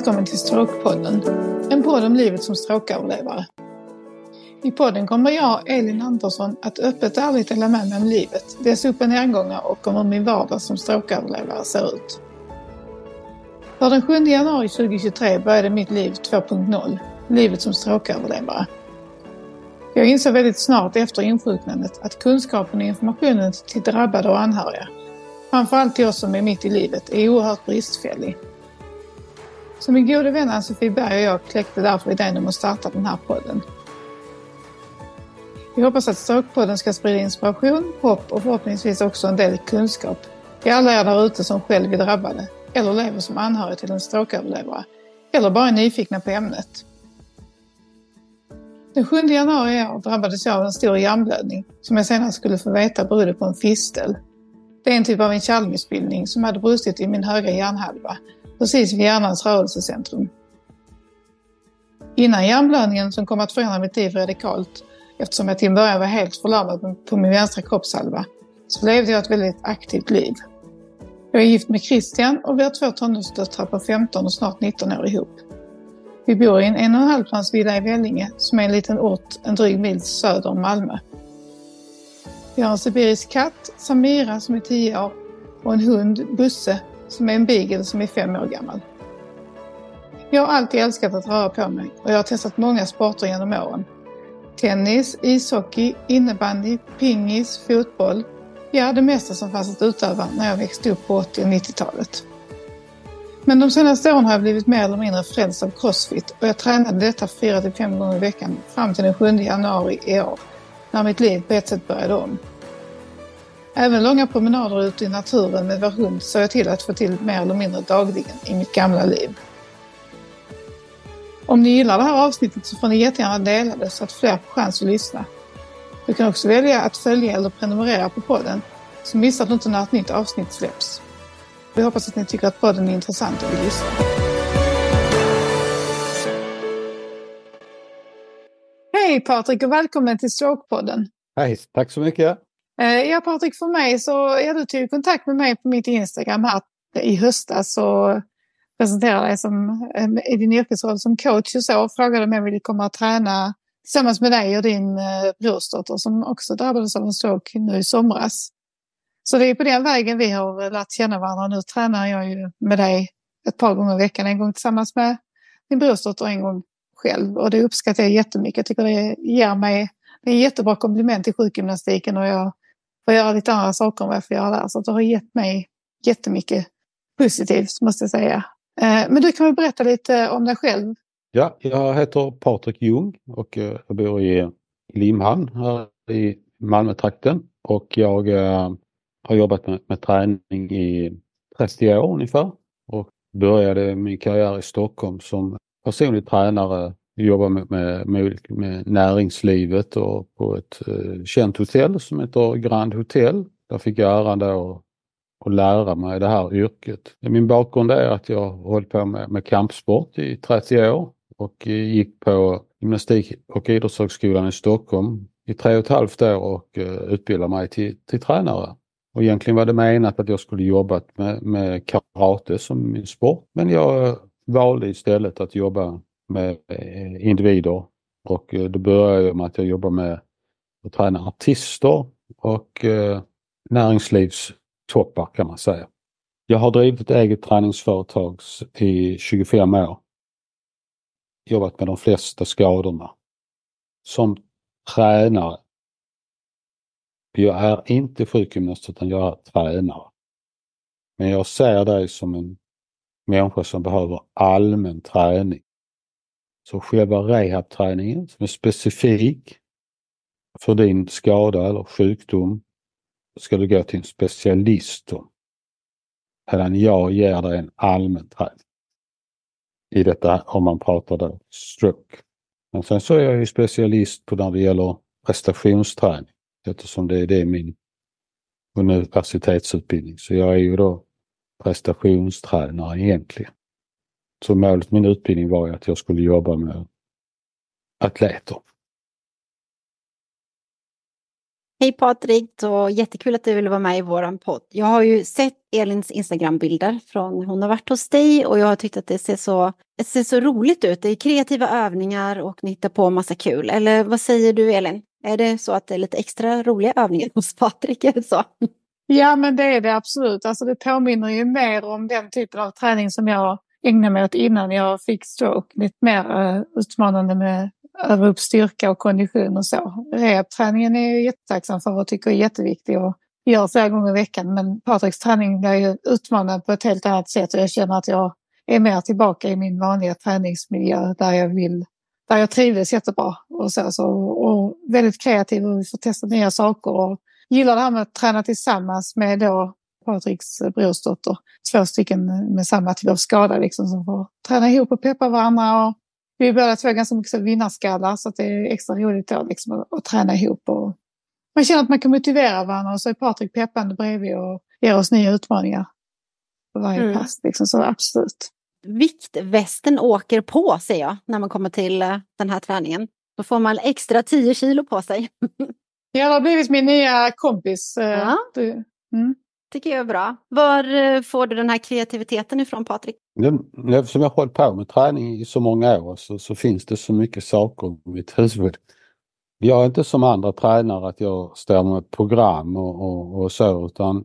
Välkommen till Stråkpodden. En podd om livet som stråköverlevare. I podden kommer jag, Elin Andersson, att öppet och ärligt dela med mig om livet, dess upp och nedgångar och om hur min vardag som stråköverlevare ser ut. För den 7 januari 2023 började mitt liv 2.0, livet som stråköverlevare. Jag insåg väldigt snart efter insjuknandet att kunskapen och informationen till drabbade och anhöriga, framförallt till oss som är mitt i livet, är oerhört bristfällig. Så min gode vän alltså Ann-Sofie Berg och jag kläckte därför idén om att starta den här podden. Vi hoppas att Stråkpodden ska sprida inspiration, hopp och förhoppningsvis också en del kunskap till alla er där ute som själv är drabbade eller lever som anhörig till en stråköverlevare eller bara är nyfikna på ämnet. Den 7 januari i år drabbades jag av en stor hjärnblödning som jag senare skulle få veta berodde på en fistel. Det är en typ av en kärlmissbildning som hade brustit i min högra hjärnhalva, precis vid hjärnans rörelsecentrum. Innan hjärnblödningen som kom att förändra mitt liv radikalt, eftersom jag till en början var helt förlamad på min vänstra kroppshalva, så levde jag ett väldigt aktivt liv. Jag är gift med Christian och vi har två tonårsdöttrar på 15 och snart 19 år ihop. Vi bor i en en och en halv plans villa i Vellinge som är en liten ort en dryg mil söder om Malmö. Vi har en sibirisk katt, Samira, som är 10 år och en hund, Busse, som är en beagle som är fem år gammal. Jag har alltid älskat att röra på mig och jag har testat många sporter genom åren. Tennis, ishockey, innebandy, pingis, fotboll. Ja, det mesta som fanns att utöva när jag växte upp på 80 och 90-talet. Men de senaste åren har jag blivit mer eller mindre frälst av crossfit och jag tränade detta 4-5 gånger i veckan fram till den 7 januari i år, när mitt liv på ett sätt började om. Även långa promenader ute i naturen med vår hund såg jag till att få till mer eller mindre dagligen i mitt gamla liv. Om ni gillar det här avsnittet så får ni jättegärna dela det så att fler får chans att lyssna. Du kan också välja att följa eller prenumerera på podden så missar du inte när ett nytt avsnitt släpps. Vi hoppas att ni tycker att podden är intressant och vill lyssna. Hej Patrik och välkommen till Strokepodden. Hej, tack så mycket. Eh, ja Patrik, för mig så ja, du tog kontakt med mig på mitt Instagram här i höstas och presenterade dig som, eh, i din yrkesroll som coach och så och frågade om jag ville komma och träna tillsammans med dig och din eh, brorsdotter som också drabbades av en stroke nu i somras. Så det är på den vägen vi har lärt känna varandra. Nu tränar jag ju med dig ett par gånger i veckan. En gång tillsammans med min brorsdotter och en gång själv. Och det uppskattar jag jättemycket. Jag tycker det ger mig det är en jättebra komplement till sjukgymnastiken och jag och göra lite andra saker än vad jag får göra där. Så det har gett mig jättemycket positivt måste jag säga. Eh, men du kan väl berätta lite om dig själv? Ja, jag heter Patrik Ljung och eh, jag bor i Limhamn här i Malmötrakten. Och jag eh, har jobbat med, med träning i 30 år ungefär och började min karriär i Stockholm som personlig tränare. Jobbar med, med, med, med näringslivet och på ett eh, känt hotell som heter Grand Hotel. Där fick jag äran då att lära mig det här yrket. Min bakgrund är att jag har hållit på med, med kampsport i 30 år och gick på gymnastik och idrottshögskolan i Stockholm i tre och ett halvt år och uh, utbildade mig till, till tränare. Och egentligen var det menat att jag skulle jobbat med, med karate som min sport. Men jag eh, valde istället att jobba med eh, individer och eh, då började jag med att jag jobbade med att träna artister och eh, näringslivstoppar kan man säga. Jag har drivit ett eget träningsföretag i 25 år. Jobbat med de flesta skadorna. Som tränare jag är inte sjukgymnast utan jag är tränare. Men jag ser dig som en människa som behöver allmän träning. Så själva rehabträningen som är specifik för din skada eller sjukdom ska du gå till en specialist om. Medan jag ger dig en allmän träning. I detta om man pratar då stroke. Men sen så är jag ju specialist på när det gäller prestationsträning eftersom det, är det min universitetsutbildning. Så jag är ju då prestationstränare egentligen. Så målet med min utbildning var att jag skulle jobba med atleter. Hej Patrik, så jättekul att du ville vara med i våran podd. Jag har ju sett Elins Instagram-bilder från hon har varit hos dig och jag har tyckt att det ser så, det ser så roligt ut. Det är kreativa övningar och ni hittar på massa kul. Eller vad säger du Elin? Är det så att det är lite extra roliga övningar hos Patrik? Är så? Ja, men det är det absolut. Alltså det påminner ju mer om den typen av träning som jag ägna mig åt innan jag fick stroke. Lite mer eh, utmanande med öva upp styrka och kondition och så. Rehabträningen är jag jättetacksam för och tycker är jätteviktig och gör flera gånger i veckan. Men Patriks träning blir ju utmanad på ett helt annat sätt och jag känner att jag är mer tillbaka i min vanliga träningsmiljö där jag vill, där jag trivdes jättebra och så. så och väldigt kreativ och vi får testa nya saker och gillar det här med att träna tillsammans med då Patriks brorsdotter. Två stycken med samma typ av skada liksom som får träna ihop och peppa varandra och vi är båda två ganska mycket vinnarskallar så det är extra roligt då liksom att, att träna ihop. Och man känner att man kan motivera varandra och så är Patrik peppande bredvid och ger oss nya utmaningar på varje mm. pass. Liksom, så absolut. Viktvästen åker på ser jag när man kommer till uh, den här träningen. Då får man extra 10 kilo på sig. ja, det har blivit min nya kompis. Uh, ja. Du, mm tycker jag är bra. Var eh, får du den här kreativiteten ifrån Patrik? Eftersom jag har hållit på med träning i så många år så, så finns det så mycket saker i mitt huvud. Jag är inte som andra tränare att jag står med program och, och, och så utan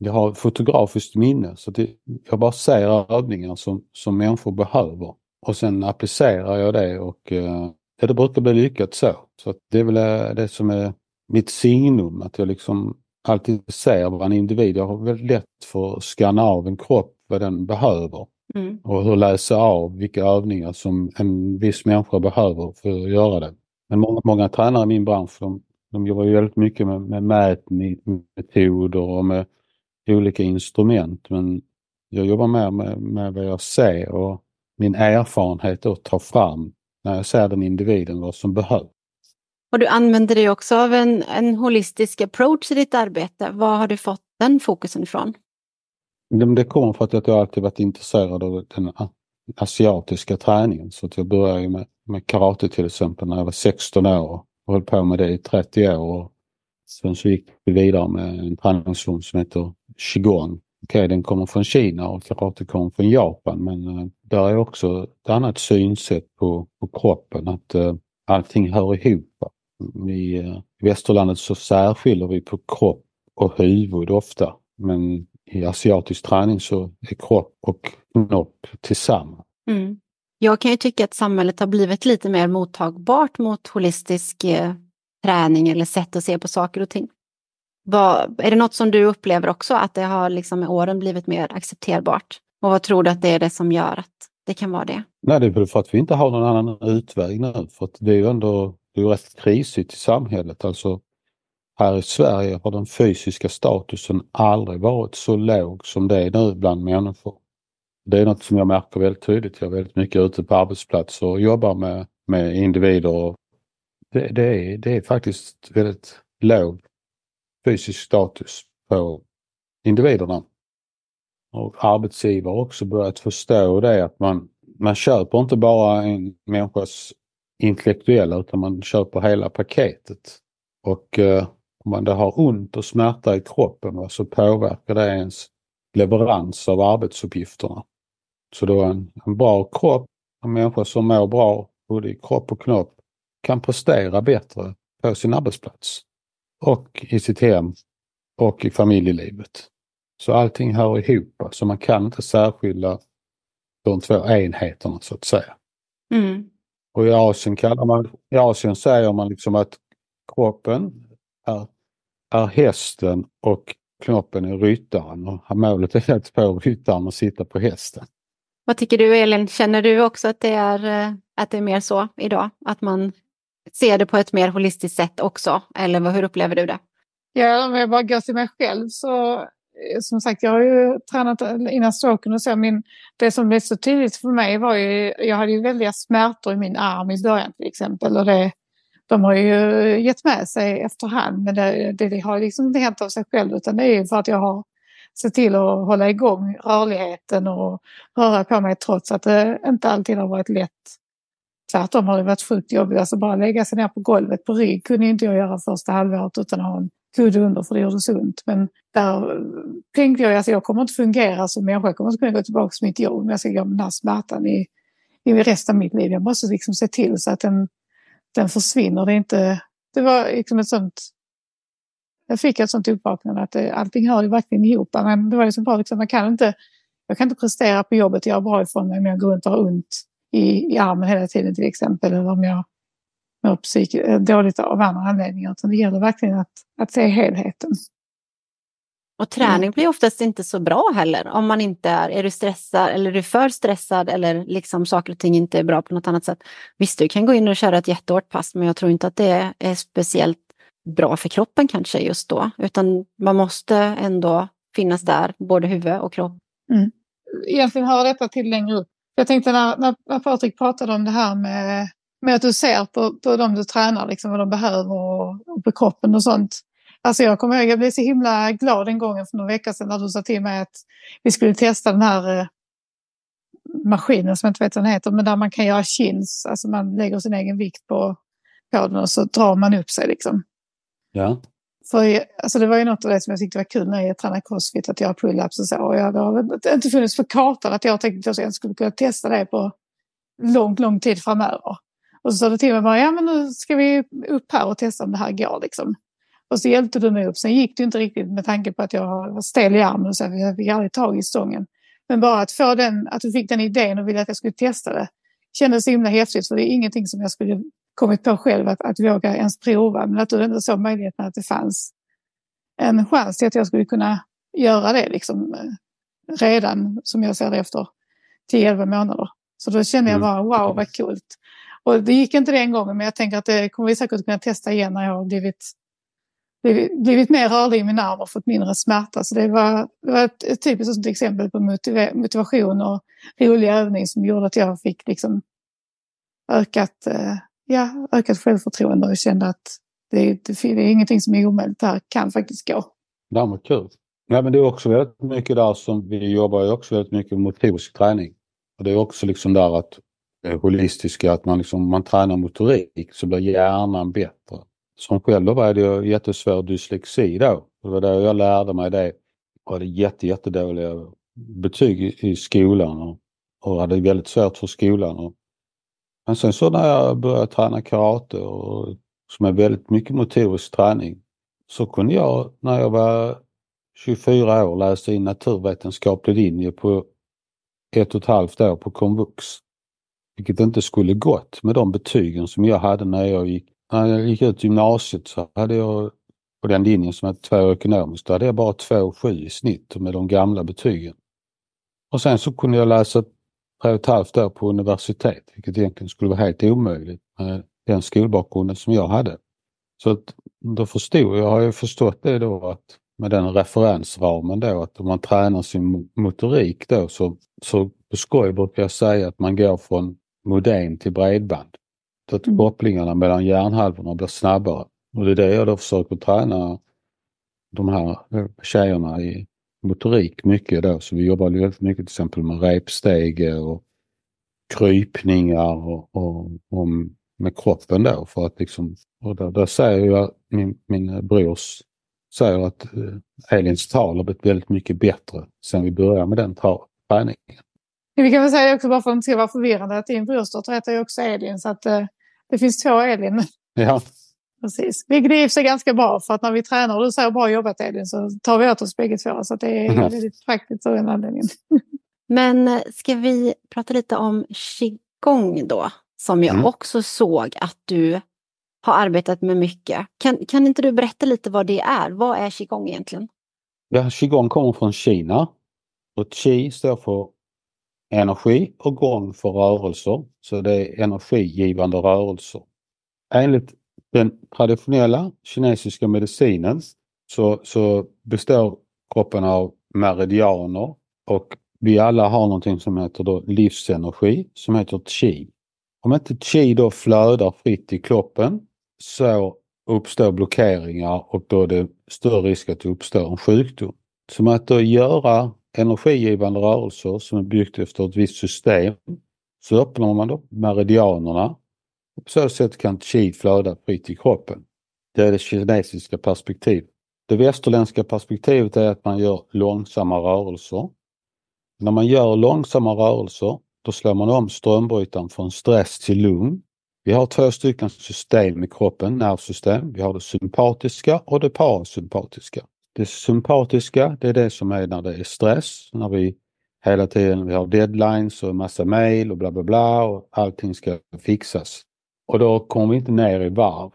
jag har fotografiskt minne så det, jag bara ser övningar som, som människor behöver och sen applicerar jag det och eh, det brukar bli lyckat så. Så det är väl eh, det som är mitt signum att jag liksom alltid ser vad en individ, jag har väldigt lätt för att skanna av en kropp vad den behöver. Mm. Och hur läsa av vilka övningar som en viss människa behöver för att göra det. Men många, många tränare i min bransch de, de jobbar ju väldigt mycket med, med mätmetoder och med olika instrument. Men jag jobbar mer med, med vad jag ser och min erfarenhet att ta fram när jag ser den individen vad som behövs. Och du använder dig också av en, en holistisk approach i ditt arbete. Var har du fått den fokusen ifrån? Det kommer för att jag alltid varit intresserad av den asiatiska träningen. Så att jag började med, med karate till exempel när jag var 16 år och höll på med det i 30 år. Sen så gick vi vidare med en träningsform som heter qigong. Okej, okay, den kommer från Kina och karate kommer från Japan men eh, där är också ett annat synsätt på, på kroppen. Att uh, allting hör ihop. I eh, västerlandet så särskiljer vi på kropp och huvud ofta. Men i asiatisk träning så är kropp och knopp tillsammans. Mm. Jag kan ju tycka att samhället har blivit lite mer mottagbart mot holistisk eh, träning eller sätt att se på saker och ting. Vad, är det något som du upplever också, att det har liksom med åren blivit mer accepterbart? Och vad tror du att det är det som gör att det kan vara det? Nej, det är väl för att vi inte har någon annan utväg nu. För att det är ju ändå det är rätt krisigt i samhället. Alltså här i Sverige har den fysiska statusen aldrig varit så låg som det är nu bland människor. Det är något som jag märker väldigt tydligt. Jag är väldigt mycket ute på arbetsplatser och jobbar med, med individer. Det, det, är, det är faktiskt väldigt låg fysisk status på individerna. Och arbetsgivare har också börjat förstå det att man, man köper inte bara en människas intellektuella utan man köper hela paketet. Och eh, om man då har ont och smärta i kroppen va, så påverkar det ens leverans av arbetsuppgifterna. Så då en, en bra kropp, en människa som mår bra både i kropp och knopp kan prestera bättre på sin arbetsplats och i sitt hem och i familjelivet. Så allting hör ihop, så man kan inte särskilja de två enheterna så att säga. Mm. Och i Asien, kallar man, i Asien säger man liksom att kroppen är, är hästen och knoppen är ryttaren. Och målet är att få ryttaren att sitta på hästen. Vad tycker du Elin? Känner du också att det är, eh, att det är mer så idag? Att man ser det på ett mer holistiskt sätt också? Eller hur upplever du det? Ja, om jag bara går till mig själv så Eh, som sagt, jag har ju tränat eh, innan stroken och så, Min, det som blev så tydligt för mig var ju, jag hade ju väldiga smärtor i min arm i början till exempel och det, de har ju gett med sig efterhand, men det, det, det har liksom inte hänt av sig själv utan det är ju för att jag har sett till att hålla igång rörligheten och röra på mig trots att det inte alltid har varit lätt tvärtom har det varit sjukt jobbigt. Alltså bara lägga sig ner på golvet på rygg kunde inte jag göra första halvåret utan att ha en kudde under för det gjorde så ont. Men där tänkte jag att alltså, jag kommer inte fungera som människa. Jag kommer inte kunna gå tillbaka till mitt jobb om jag ska gå med den här smärtan i, i resten av mitt liv. Jag måste liksom se till så att den, den försvinner. Det, är inte, det var liksom ett sånt... Jag fick ett sånt uppvaknande att det, allting hör ju verkligen ihop. Men det var liksom bara liksom, man kan inte, jag kan inte prestera på jobbet och göra bra ifrån mig om jag går runt och har ont i, i armen hela tiden till exempel. Eller om jag mår psyk, dåligt av andra anledningar. Utan det gäller verkligen att, att se helheten. Och träning blir oftast inte så bra heller om man inte är, är du stressad eller är du för stressad eller liksom saker och ting inte är bra på något annat sätt. Visst, du kan gå in och köra ett jättehårt pass men jag tror inte att det är speciellt bra för kroppen kanske just då. Utan man måste ändå finnas där, både huvud och kropp. Mm. Egentligen hör detta till längre upp. Jag tänkte när, när Patrik pratade om det här med, med att du ser på, på dem du tränar, liksom, vad de behöver och, och på kroppen och sånt. Alltså jag kommer ihåg, jag blev så himla glad en gång för några veckor sedan när du sa till mig att vi skulle testa den här eh, maskinen som jag inte vet vad den heter, men där man kan göra chins, alltså man lägger sin egen vikt på, på den och så drar man upp sig liksom. Ja. För alltså det var ju något av det som jag tyckte var kul när jag tränade crossfit, att göra pull-ups och så. Och jag, det har inte funnits för kartan att jag tänkte att jag skulle kunna testa det på lång, lång tid framöver. Och så sa du till mig bara, ja men nu ska vi upp här och testa om det här går liksom. Och så hjälpte du mig upp. Sen gick det inte riktigt med tanke på att jag var stel i armen och så jag fick aldrig tag i stången. Men bara att få den, att du fick den idén och ville att jag skulle testa det kändes så himla häftigt för det är ingenting som jag skulle kommit på själv att, att våga ens prova. Men att du ändå såg möjligheten att det fanns en chans till att jag skulle kunna göra det liksom redan som jag ser det efter 10-11 månader. Så då kände jag mm. bara wow vad coolt. Och det gick inte den gången men jag tänker att det kommer vi säkert kunna testa igen när jag har blivit blivit, blivit mer rörlig i min arm och fått mindre smärta. Så det var, det var ett, ett typiskt exempel på motivation och rolig övning som gjorde att jag fick liksom ökat, eh, ja, ökat självförtroende och kände att det, det, det är ingenting som är omöjligt, det här kan faktiskt gå. Ja, men kul. Ja, men det är också väldigt mycket där som vi jobbar ju också väldigt mycket med motorisk träning. Och det är också liksom där att Eh, holistiska, att man, liksom, man tränar motorik så blir hjärnan bättre. Som själv då var det jättesvår dyslexi då. Det var då jag lärde mig det. Jag hade jätte, jättedåliga betyg i skolan och, och hade väldigt svårt för skolan. Och, men sen så när jag började träna karate och som är väldigt mycket motorisk träning så kunde jag när jag var 24 år läsa in naturvetenskaplig linje på ett och ett halvt år på komvux. Vilket inte skulle gått med de betygen som jag hade när jag gick när jag gick ut gymnasiet så hade jag på den linjen som hette två ekonomiskt, då hade jag bara 2,7 i snitt med de gamla betygen. Och sen så kunde jag läsa tre och ett halvt år på universitet, vilket egentligen skulle vara helt omöjligt med den skolbakgrunden som jag hade. Så att, då förstod jag, har jag förstått det då att med den referensramen då att om man tränar sin motorik då så, så på skoj brukar jag säga att man går från modem till bredband. Så att mm. kopplingarna mellan hjärnhalvorna blir snabbare. Och det är det jag då försöker träna de här eh, tjejerna i motorik mycket då. Så vi jobbar väldigt mycket till exempel med repsteg och krypningar och, och, och med kroppen då för att liksom, och där, där säger jag, min, min brors säger att eh, Elins tal har blivit väldigt mycket bättre sen vi började med den träningen. Vi kan väl säga också bara för att det inte ska vara förvirrande att din brorsdotter heter ju också Elin så att eh, det finns två Elin. Ja. Precis. Vilket är i sig ganska bra för att när vi tränar och du säger bra jobbat Elin så tar vi åt oss bägge två. Så det är väldigt praktiskt av den anledningen. Men eh, ska vi prata lite om qigong då? Som jag mm. också såg att du har arbetat med mycket. Kan, kan inte du berätta lite vad det är? Vad är qigong egentligen? Ja, qigong kommer från Kina. Och qi står för energi och gång för rörelser. Så det är energigivande rörelser. Enligt den traditionella kinesiska medicinen så, så består kroppen av meridianer och vi alla har någonting som heter då livsenergi som heter qi. Om inte qi då flödar fritt i kroppen så uppstår blockeringar och då är det större risk att det uppstår en sjukdom. Så att då göra energigivande rörelser som är byggt efter ett visst system så öppnar man då meridianerna På så sätt kan qi flöda fritt i kroppen. Det är det kinesiska perspektivet. Det västerländska perspektivet är att man gör långsamma rörelser. När man gör långsamma rörelser då slår man om strömbrytaren från stress till lugn. Vi har två stycken system i kroppen, nervsystem. Vi har det sympatiska och det parasympatiska. Det sympatiska det är det som är när det är stress, när vi hela tiden vi har deadlines och massa mail och bla bla bla och allting ska fixas. Och då kommer vi inte ner i varv.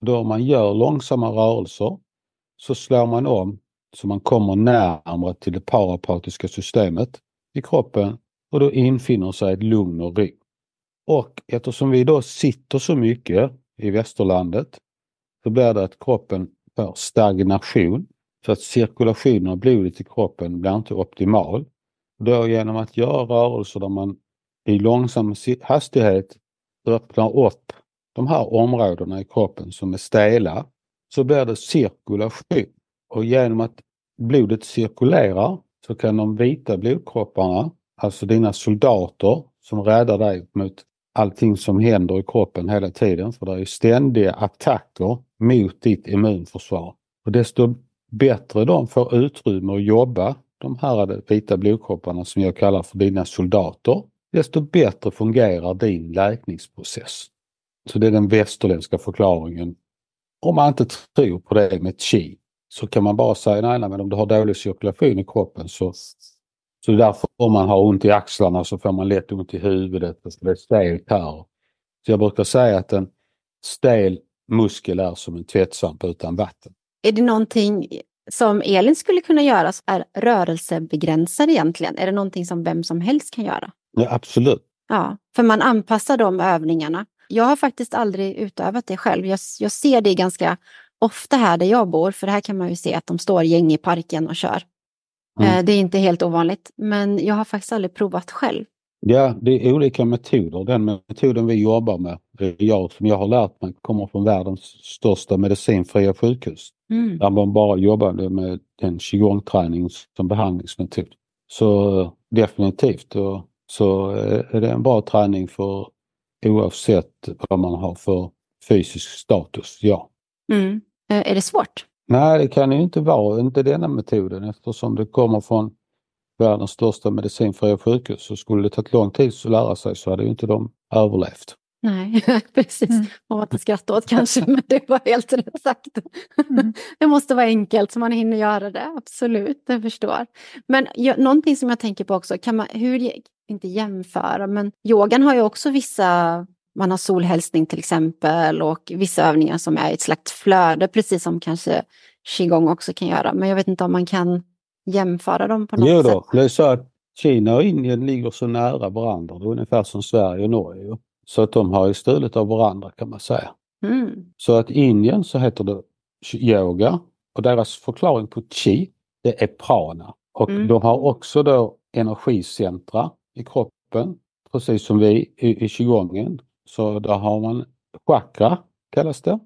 Då om man gör långsamma rörelser så slår man om så man kommer närmare till det parapatiska systemet i kroppen och då infinner sig ett lugn och ro. Och eftersom vi då sitter så mycket i västerlandet så blir det att kroppen får stagnation. Så att cirkulationen av blodet i kroppen blir inte optimal. Då genom att göra rörelser där man i långsam hastighet öppnar upp de här områdena i kroppen som är stela så blir det cirkulation. Och genom att blodet cirkulerar så kan de vita blodkropparna, alltså dina soldater som räddar dig mot allting som händer i kroppen hela tiden, för det är ständiga attacker mot ditt immunförsvar. Och desto bättre de får utrymme att jobba, de här vita blodkropparna som jag kallar för dina soldater, desto bättre fungerar din läkningsprocess. Så det är den västerländska förklaringen. Om man inte tror på det med chi så kan man bara säga nej, nej men om du har dålig cirkulation i kroppen så så därför om man har ont i axlarna så får man lätt ont i huvudet och det är stelt här. Så jag brukar säga att en stel muskel är som en tvättsvamp utan vatten. Är det någonting som Elin skulle kunna göra är rörelsebegränsad egentligen? Är det någonting som vem som helst kan göra? Ja, absolut. Ja, för man anpassar de övningarna. Jag har faktiskt aldrig utövat det själv. Jag, jag ser det ganska ofta här där jag bor, för här kan man ju se att de står gäng i parken och kör. Mm. Eh, det är inte helt ovanligt, men jag har faktiskt aldrig provat själv. Ja, det är olika metoder. Den metoden vi jobbar med, jag som jag har lärt mig, kommer från världens största medicinfria sjukhus. Mm. Där man bara jobbar med en qigong-träning som behandlingsmetod. Så definitivt så är det en bra träning för oavsett vad man har för fysisk status, ja. Mm. Eh, är det svårt? Nej, det kan ju inte vara, inte denna metoden eftersom det kommer från världens största medicinfria sjukhus. Så skulle det tagit lång tid att lära sig så hade ju inte de överlevt. Nej, precis. Mm. Var inte skratta åt kanske, men det var helt rätt sagt. Mm. det måste vara enkelt så man hinner göra det, absolut, jag förstår. Men ja, någonting som jag tänker på också, kan man, hur, inte jämföra, men yogan har ju också vissa man har solhälsning till exempel och vissa övningar som är ett slags flöde, precis som kanske qigong också kan göra. Men jag vet inte om man kan jämföra dem på något jo då, sätt. Det är så att Kina och Indien ligger så nära varandra, ungefär som Sverige och Norge. Så att de har ju stulit av varandra kan man säga. Mm. Så att Indien så heter det yoga och deras förklaring på chi det är prana. Och mm. de har också då energicentra i kroppen, precis som vi i, i qigongen. Så där har man chakra kallas det.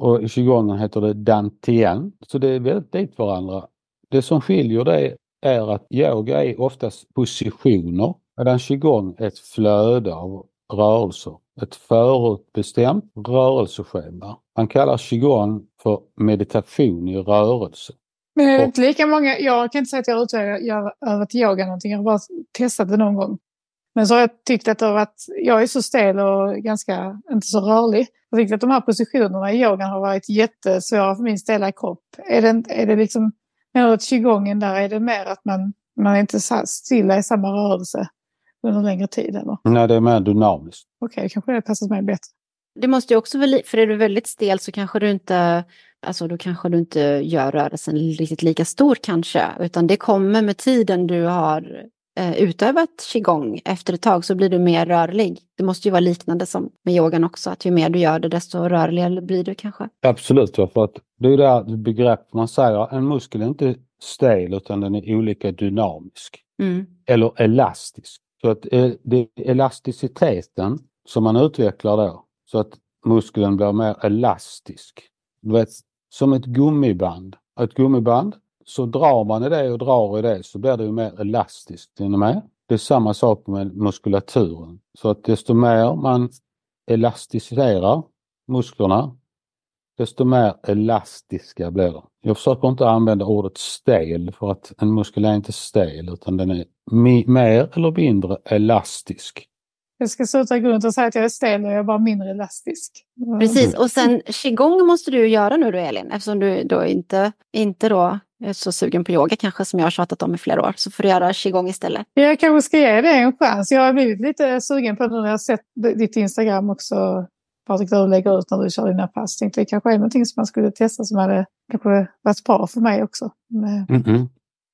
Och i qigongen heter det dantien. Så det är väldigt likt varandra. Det som skiljer det är att yoga är oftast positioner medan qigong är ett flöde av rörelser. Ett förutbestämt rörelseschema. Man kallar qigong för meditation i rörelse. Men det är inte lika många, jag kan inte säga att jag har utövat yoga någonting, jag har bara testat det någon gång. Men så har jag tyckt att, att jag är så stel och ganska inte så rörlig. Jag tycker att de här positionerna i yogan har varit jättesvåra för min stela kropp. Är det, är det liksom, menar du att qigongen där, är det mer att man, man är inte stilla i samma rörelse under längre tid? Eller? Nej, det är mer dynamiskt. Okej, okay, kanske det passar mig bättre. Det måste ju också vara, för är du väldigt stel så kanske du inte, alltså då kanske du inte gör rörelsen riktigt lika stor kanske, utan det kommer med tiden du har eh, utövat qigong efter ett tag så blir du mer rörlig. Det måste ju vara liknande som med yogan också, att ju mer du gör det desto rörligare blir du kanske. Absolut, för att det är det begrepp man säger, en muskel är inte stel utan den är olika dynamisk. Mm. Eller elastisk. Så att eh, det är elasticiteten som man utvecklar då, så att muskeln blir mer elastisk. Du vet, som ett gummiband. Ett gummiband så drar man i det och drar i det så blir det ju mer elastiskt. Är med? Det är samma sak med muskulaturen. Så att desto mer man elastiserar musklerna, desto mer elastiska blir de. Jag försöker inte använda ordet stel för att en muskel är inte stel utan den är mer eller mindre elastisk. Jag ska sluta gå runt och säga att jag är stel och jag är bara mindre elastisk. Precis, och sen qigong måste du göra nu då Elin, eftersom du då inte, inte då är så sugen på yoga kanske som jag har tjatat om i flera år, så får du göra qigong istället. Jag kanske ska ge det en chans. Jag har blivit lite sugen på det när jag har sett ditt Instagram också. Patrik, du lägger ut när du kör dina pass. Tänkte det kanske är någonting som man skulle testa som hade kanske varit bra för mig också. Mm -hmm.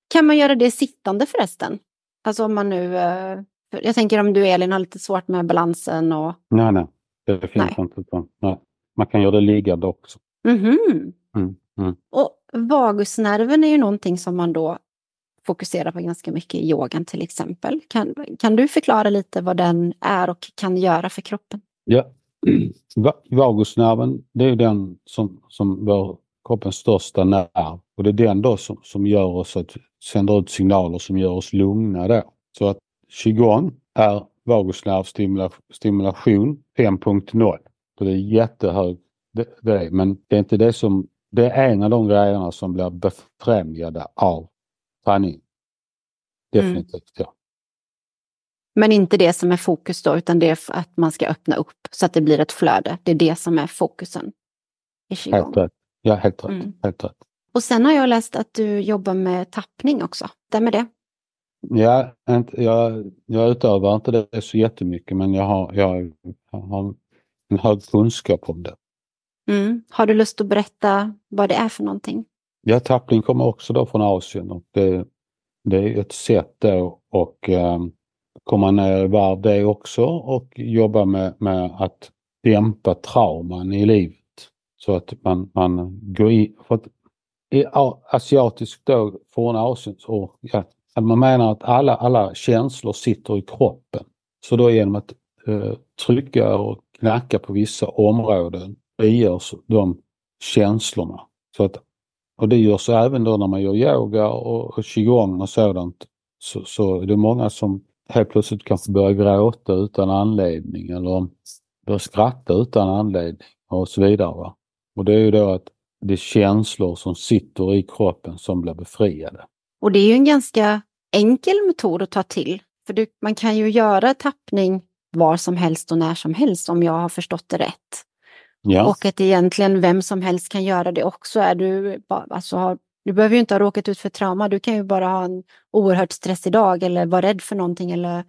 Kan man göra det sittande förresten? Alltså om man nu eh, jag tänker om du Elin har lite svårt med balansen och... Nej, nej. Det finns nej. inte. Nej. Man kan göra det liggande också. Mm -hmm. mm, mm. Och vagusnerven är ju någonting som man då fokuserar på ganska mycket i yogan till exempel. Kan, kan du förklara lite vad den är och kan göra för kroppen? Ja, vagusnerven det är den som, som vår kroppens största nerv och det är den då som, som gör oss att sänder ut signaler som gör oss lugna då. Så att qigong är vagusnervstimulation 5.0. Så det är jättehög det, men det är inte det som, det är en av de grejerna som blir befrämjade av träning. Definitivt, mm. ja. Men inte det som är fokus då, utan det är att man ska öppna upp så att det blir ett flöde. Det är det som är fokusen i qigong. Helt rätt. Ja, helt rätt. Mm. helt rätt. Och sen har jag läst att du jobbar med tappning också. Stämmer det? Ja, jag, jag utövar inte det så jättemycket men jag har, jag, jag har en hög kunskap om det. Mm. Har du lust att berätta vad det är för någonting? Ja, tappning kommer också då från Asien och det, det är ett sätt då att um, komma ner i varv det också och jobba med, med att dämpa trauman i livet. Så att man, man går in, för att i asiatiskt då, från Asien, och ja, att man menar att alla, alla känslor sitter i kroppen. Så då genom att eh, trycka och knacka på vissa områden frigörs de känslorna. Så att, och det görs även då när man gör yoga och, och qigong och sådant. Så, så är det många som helt plötsligt kanske börjar gråta utan anledning eller börjar skratta utan anledning och så vidare. Va? Och det är ju då att det är känslor som sitter i kroppen som blir befriade. Och det är ju en ganska enkel metod att ta till. För du, man kan ju göra tappning var som helst och när som helst om jag har förstått det rätt. Ja. Och att egentligen vem som helst kan göra det också. Är du, alltså, har, du behöver ju inte ha råkat ut för trauma, du kan ju bara ha en oerhört stressig dag eller vara rädd för någonting eller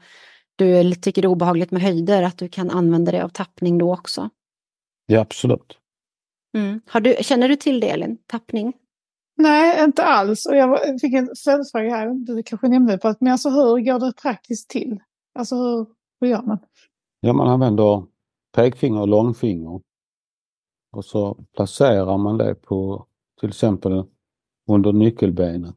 du tycker det är obehagligt med höjder, att du kan använda dig av tappning då också. Ja, absolut. Mm. Har du, känner du till det Elin, tappning? Nej, inte alls. Och jag fick en följdfråga här, du kanske nämnde det, men alltså hur går det praktiskt till? Alltså hur, hur gör man? Ja, man använder pekfinger och långfinger. Och så placerar man det på till exempel under nyckelbenet.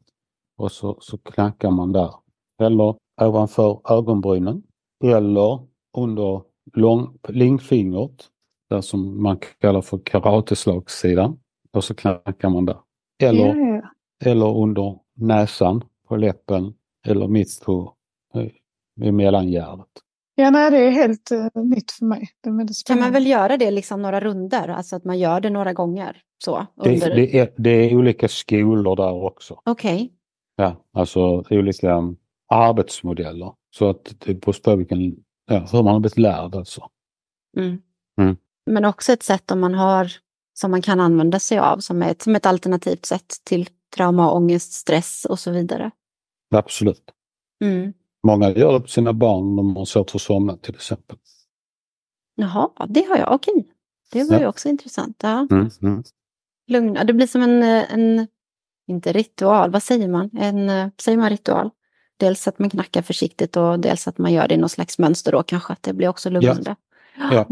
Och så, så knackar man där. Eller ovanför ögonbrynen. Eller under lång, lingfingret, där som man kallar för karateslagssidan. Och så knackar man där. Eller, ja. eller under näsan, på läppen eller mitt på eh, i mellangärdet. Ja, nej, det är helt uh, nytt för mig. Det, det kan man väl göra det liksom några runder, alltså att man gör det några gånger? Så, under... det, det, är, det är olika skolor där också. Okej. Okay. Ja, alltså olika um, arbetsmodeller. Så att det beror på vilken, ja, hur man har blivit lärd alltså. Mm. Mm. Men också ett sätt om man har som man kan använda sig av som ett, som ett alternativt sätt till trauma, ångest, stress och så vidare. Absolut. Mm. Många gör det på sina barn om de har svårt att somna till exempel. Jaha, det har jag. Okej. Det var ja. ju också intressant. Ja. Mm, mm. Lugna, det blir som en, en, inte ritual, vad säger man? En, säger man ritual? Dels att man knackar försiktigt och dels att man gör det i någon slags mönster då kanske, att det blir också lugnande. Ja. ja.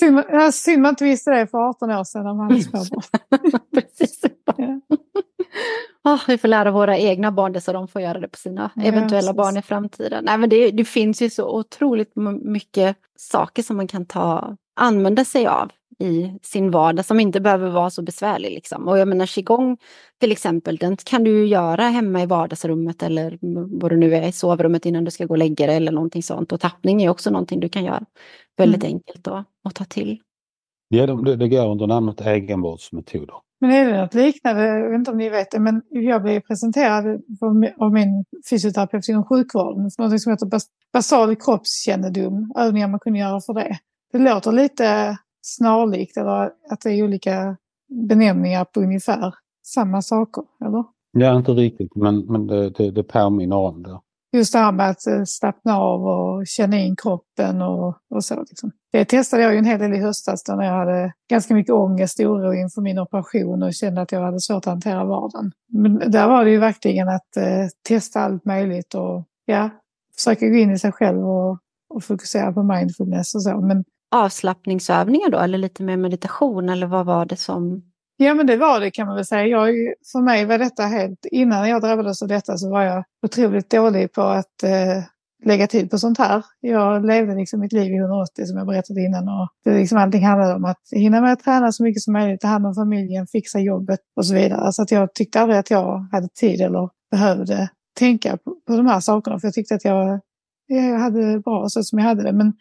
Ja. Synd, ja, synd man inte visste det för 18 år sedan när man hade småbarn. Precis. Ja. Oh, vi får lära våra egna barn det så de får göra det på sina ja, eventuella precis. barn i framtiden. Nej, men det, det, finns ju så otroligt mycket saker som man kan ta använda sig av i sin vardag som inte behöver vara så besvärlig. Liksom. Och jag menar qigong till exempel, den kan du göra hemma i vardagsrummet eller vad det nu är, i sovrummet innan du ska gå och lägga dig eller någonting sånt. Och tappning är också någonting du kan göra väldigt mm. enkelt då, att ta till. Ja, det, det går under namnet egenvårdsmetoder. Men är det något liknande, jag vet inte om ni vet det, men jag blev presenterad av min fysioterapeut inom sjukvården för något som heter basal kroppskännedom, övningar man kunde göra för det. Det låter lite snarlikt eller att det är olika benämningar på ungefär samma saker, eller? Ja, inte riktigt, men, men det, det, det påminner om det. Just det här med att eh, slappna av och känna in kroppen och, och så. Liksom. Det testade jag ju en hel del i höstas när jag hade ganska mycket ångest och oro inför min operation och kände att jag hade svårt att hantera vardagen. Men där var det ju verkligen att eh, testa allt möjligt och ja, försöka gå in i sig själv och, och fokusera på mindfulness och så. Men avslappningsövningar då eller lite mer meditation eller vad var det som? Ja men det var det kan man väl säga. Jag, för mig var detta helt, innan jag drabbades av detta så var jag otroligt dålig på att eh, lägga tid på sånt här. Jag levde liksom mitt liv i 180 som jag berättade innan och det liksom allting handlade om att hinna med att träna så mycket som möjligt, ta hand om familjen, fixa jobbet och så vidare. Så att jag tyckte aldrig att jag hade tid eller behövde tänka på, på de här sakerna för jag tyckte att jag, jag hade bra så som jag hade det. Men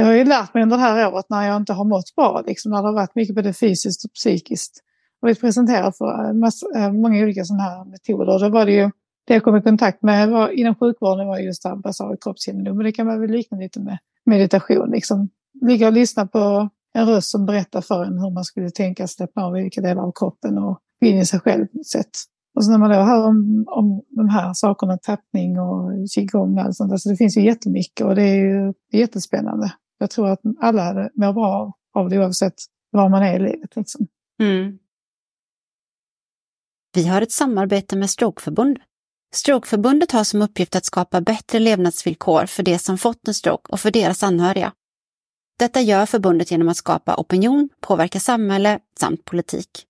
jag har ju lärt mig under det här året när jag inte har mått bra, liksom, när det har varit mycket både fysiskt och psykiskt. Och vi presenterar för eh, massa, eh, många olika sådana här metoder. Då var det ju, det jag kom i kontakt med var, inom sjukvården var just det basal kroppskännedom. Men det kan man väl likna lite med meditation. Liksom. Ligga och lyssna på en röst som berättar för en hur man skulle tänka släppa av olika delar av kroppen och gå in i sig själv på ett sätt. Och så när man då hör om, om de här sakerna, tappning och qigong och allt sånt, alltså det finns ju jättemycket och det är ju jättespännande. Jag tror att alla mår bra av det oavsett var man är i livet. Liksom. Mm. Vi har ett samarbete med Strokeförbundet. Strokeförbundet har som uppgift att skapa bättre levnadsvillkor för de som fått en stroke och för deras anhöriga. Detta gör förbundet genom att skapa opinion, påverka samhälle samt politik.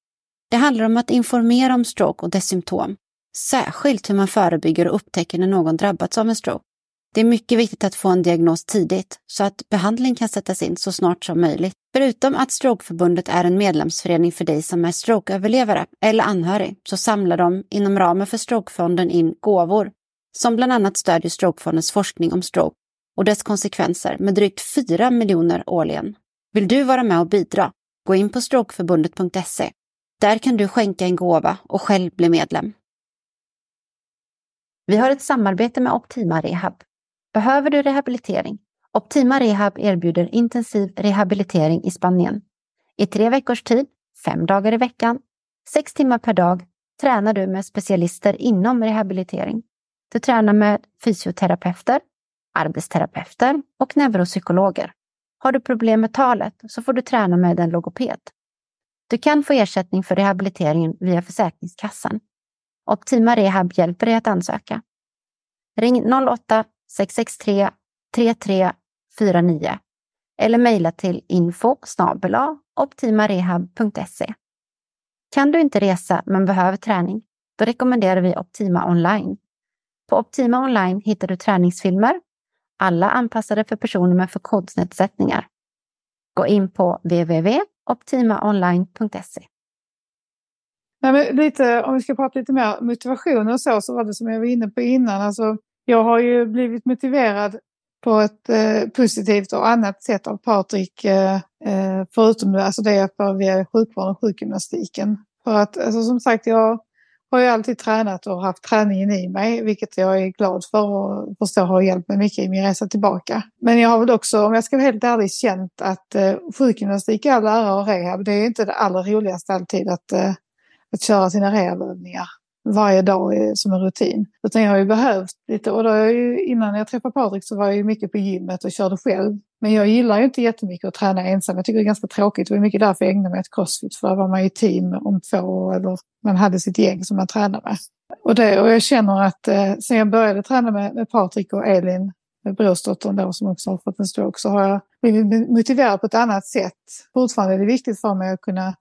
Det handlar om att informera om stroke och dess symptom, särskilt hur man förebygger och upptäcker när någon drabbats av en stroke. Det är mycket viktigt att få en diagnos tidigt så att behandling kan sättas in så snart som möjligt. Förutom att Strokeförbundet är en medlemsförening för dig som är strokeöverlevare eller anhörig så samlar de inom ramen för Strokefonden in gåvor som bland annat stödjer Strokefondens forskning om stroke och dess konsekvenser med drygt 4 miljoner årligen. Vill du vara med och bidra? Gå in på strokeförbundet.se där kan du skänka en gåva och själv bli medlem. Vi har ett samarbete med Optima Rehab. Behöver du rehabilitering? Optima Rehab erbjuder intensiv rehabilitering i Spanien. I tre veckors tid, fem dagar i veckan, sex timmar per dag tränar du med specialister inom rehabilitering. Du tränar med fysioterapeuter, arbetsterapeuter och neuropsykologer. Har du problem med talet så får du träna med en logoped. Du kan få ersättning för rehabiliteringen via Försäkringskassan. Optima Rehab hjälper dig att ansöka. Ring 08 663 3349 eller mejla till info optimarehab.se. Kan du inte resa men behöver träning? Då rekommenderar vi Optima Online. På Optima Online hittar du träningsfilmer, alla anpassade för personer med funktionsnedsättningar. Gå in på www.optimaonline.se. Nej, men lite, om vi ska prata lite mer motivation och så, så var det som jag var inne på innan. Alltså, jag har ju blivit motiverad på ett eh, positivt och annat sätt av Patrik, eh, eh förutom det, alltså det jag får via sjukvården och sjukgymnastiken. För att alltså, som sagt, jag har ju alltid tränat och haft träningen i mig, vilket jag är glad för och förstår har hjälpt mig mycket i min resa tillbaka. Men jag har väl också, om jag ska vara helt ärlig, känt att eh, sjukgymnastik i all ära och rehab, det är inte det allra roligaste alltid att, eh, att köra sina rehabövningar varje dag som en rutin. Utan jag har ju behövt lite, och då ju, innan jag träffade Patrik så var jag ju mycket på gymmet och körde själv. Men jag gillar ju inte jättemycket att träna ensam. Jag tycker det är ganska tråkigt. Det var mycket därför jag ägnade mig åt crossfit. För då var man ju team om två, eller man hade sitt gäng som man tränade med. Och, det, och jag känner att eh, sen jag började träna med, med Patrik och Elin, brorsdottern då som också har fått en stroke, så har jag blivit motiverad på ett annat sätt. Fortfarande är det viktigt för mig att kunna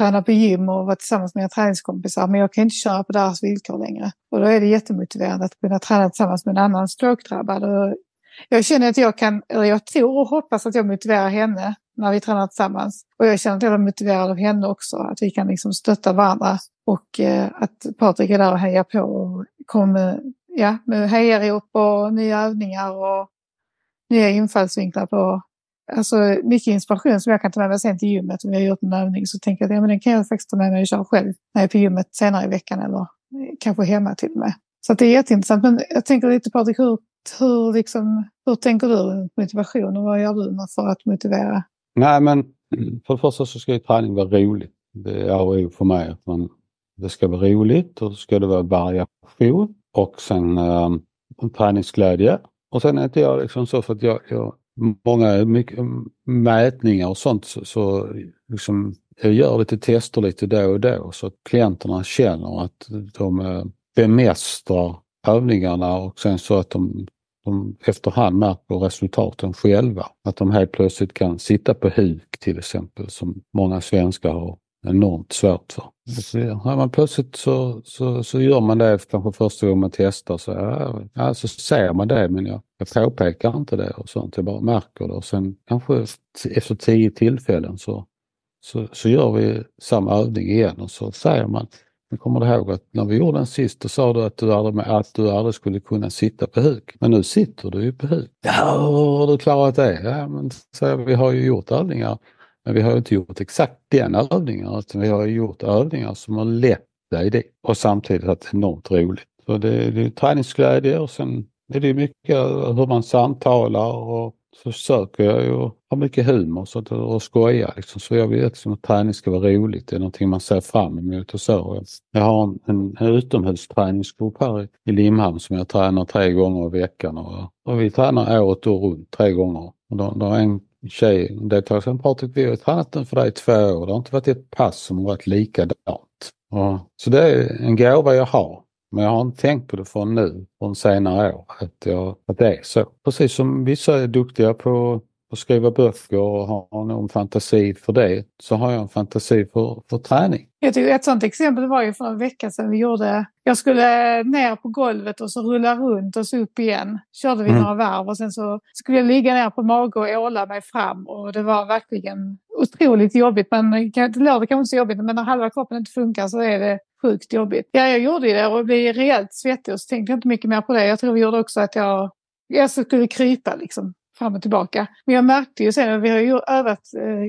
träna på gym och vara tillsammans med mina träningskompisar. Men jag kan inte köra på deras villkor längre. Och då är det jättemotiverande att kunna träna tillsammans med en annan stroke-drabbad. Jag känner att jag kan, eller jag tror och hoppas att jag motiverar henne när vi tränar tillsammans. Och jag känner att jag är motiverad av henne också, att vi kan liksom stötta varandra. Och eh, att Patrik är där och hejar på och kommer ja, med hejarop och nya övningar och nya infallsvinklar på alltså, mycket inspiration som jag kan ta med mig sen till gymmet. Om jag har gjort en övning så tänker jag att ja, men den kan jag faktiskt ta med mig och köra själv när jag är på gymmet senare i veckan eller eh, kanske hemma till och med. Så det är jätteintressant. Men jag tänker lite Patrik, hur, hur, liksom, hur tänker du runt motivation och vad gör du för att motivera? Nej men för det första så ska ju träning vara roligt. Det är A och O för mig. Att man, det ska vara roligt och så ska det vara variation och sen äh, träningsglädje. Och sen är inte jag liksom så för att jag, jag många mycket, mm, mätningar och sånt så, så liksom, jag gör lite tester lite då och då så att klienterna känner att de eh, bemästrar övningarna och sen så att de, de efterhand märker resultaten själva. Att de helt plötsligt kan sitta på huk till exempel som många svenskar har enormt svårt för. Så, ja, man plötsligt så, så, så gör man det kanske första gången man testar så, ja, så ser man det men jag, jag påpekar inte det och sånt. Jag bara märker det och sen kanske efter tio tillfällen så, så, så gör vi samma övning igen och så säger man jag kommer ihåg att när vi gjorde den sist, då sa du att du aldrig, att du aldrig skulle kunna sitta på huk. Men nu sitter du ju på huk. Ja, har du klarat det? Ja, men så vi har ju gjort övningar, men vi har inte gjort exakt den övningen, utan vi har gjort övningar som har lett dig dit. Och samtidigt haft enormt roligt. Så det, det är träningsglädje och sen är det mycket hur man samtalar och så försöker jag ju ha mycket humor så att, och skoja. Liksom. Så jag vill liksom att träning ska vara roligt. Det är någonting man ser fram emot och så. Jag har en, en, en utomhusträningsgrupp här i, i Limhamn som jag tränar tre gånger i veckan. Och, och vi tränar året och runt tre gånger. Och då, då är en tjej, en tag sedan Patrik, vi har tränat den för dig i två år. Det har inte varit ett pass som har varit likadant. Och, så det är en gåva jag har. Men jag har inte tänkt på det förrän nu, från senare år, att, jag, att det är så. Precis som vissa är duktiga på att skriva böcker och har någon fantasi för det, så har jag en fantasi för, för träning. Jag tycker ett sånt exempel var ju för en vecka sedan vi gjorde, jag skulle ner på golvet och så rulla runt och så upp igen. Körde vi mm. några varv och sen så skulle jag ligga ner på mage och åla mig fram och det var verkligen otroligt jobbigt. Men det låter kanske inte så jobbigt men när halva kroppen inte funkar så är det sjukt jobbigt. Ja, jag gjorde det och blev rejält svettig och så tänkte jag inte mycket mer på det. Jag tror vi gjorde också att jag, jag skulle krypa liksom fram och tillbaka. Men jag märkte ju sen, vi har ju övat eh,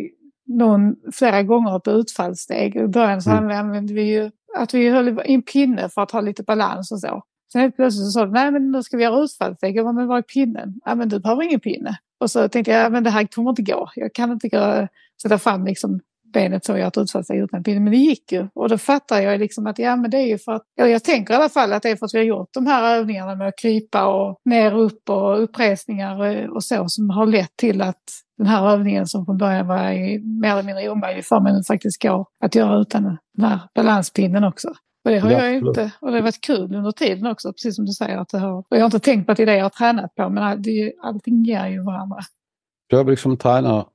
någon, flera gånger på utfallssteg. I början så mm. använde vi ju att vi höll i en pinne för att ha lite balans och så. Sen helt plötsligt så sa de, nej men nu ska vi göra utfallssteg. Jag bara, men var är pinnen? Ja men du behöver ingen pinne. Och så tänkte jag, men det här kommer inte gå. Jag kan inte gå, sätta fram liksom benet så jag ett utfallssteg utan pinne. Men det gick ju. Och då fattar jag liksom att ja, men det är ju för att, ja, jag tänker i alla fall att det är för att vi har gjort de här övningarna med att krypa och ner och upp och uppresningar och så som har lett till att den här övningen som från början var mer eller mindre omöjlig för mig nu faktiskt går att göra utan den här balanspinnen också. Och det har ja, jag inte. Och det har varit kul under tiden också, precis som du säger. Att det har, och jag har inte tänkt på att det är det jag har tränat på, men det, allting ger ju varandra. Jag vill liksom träna,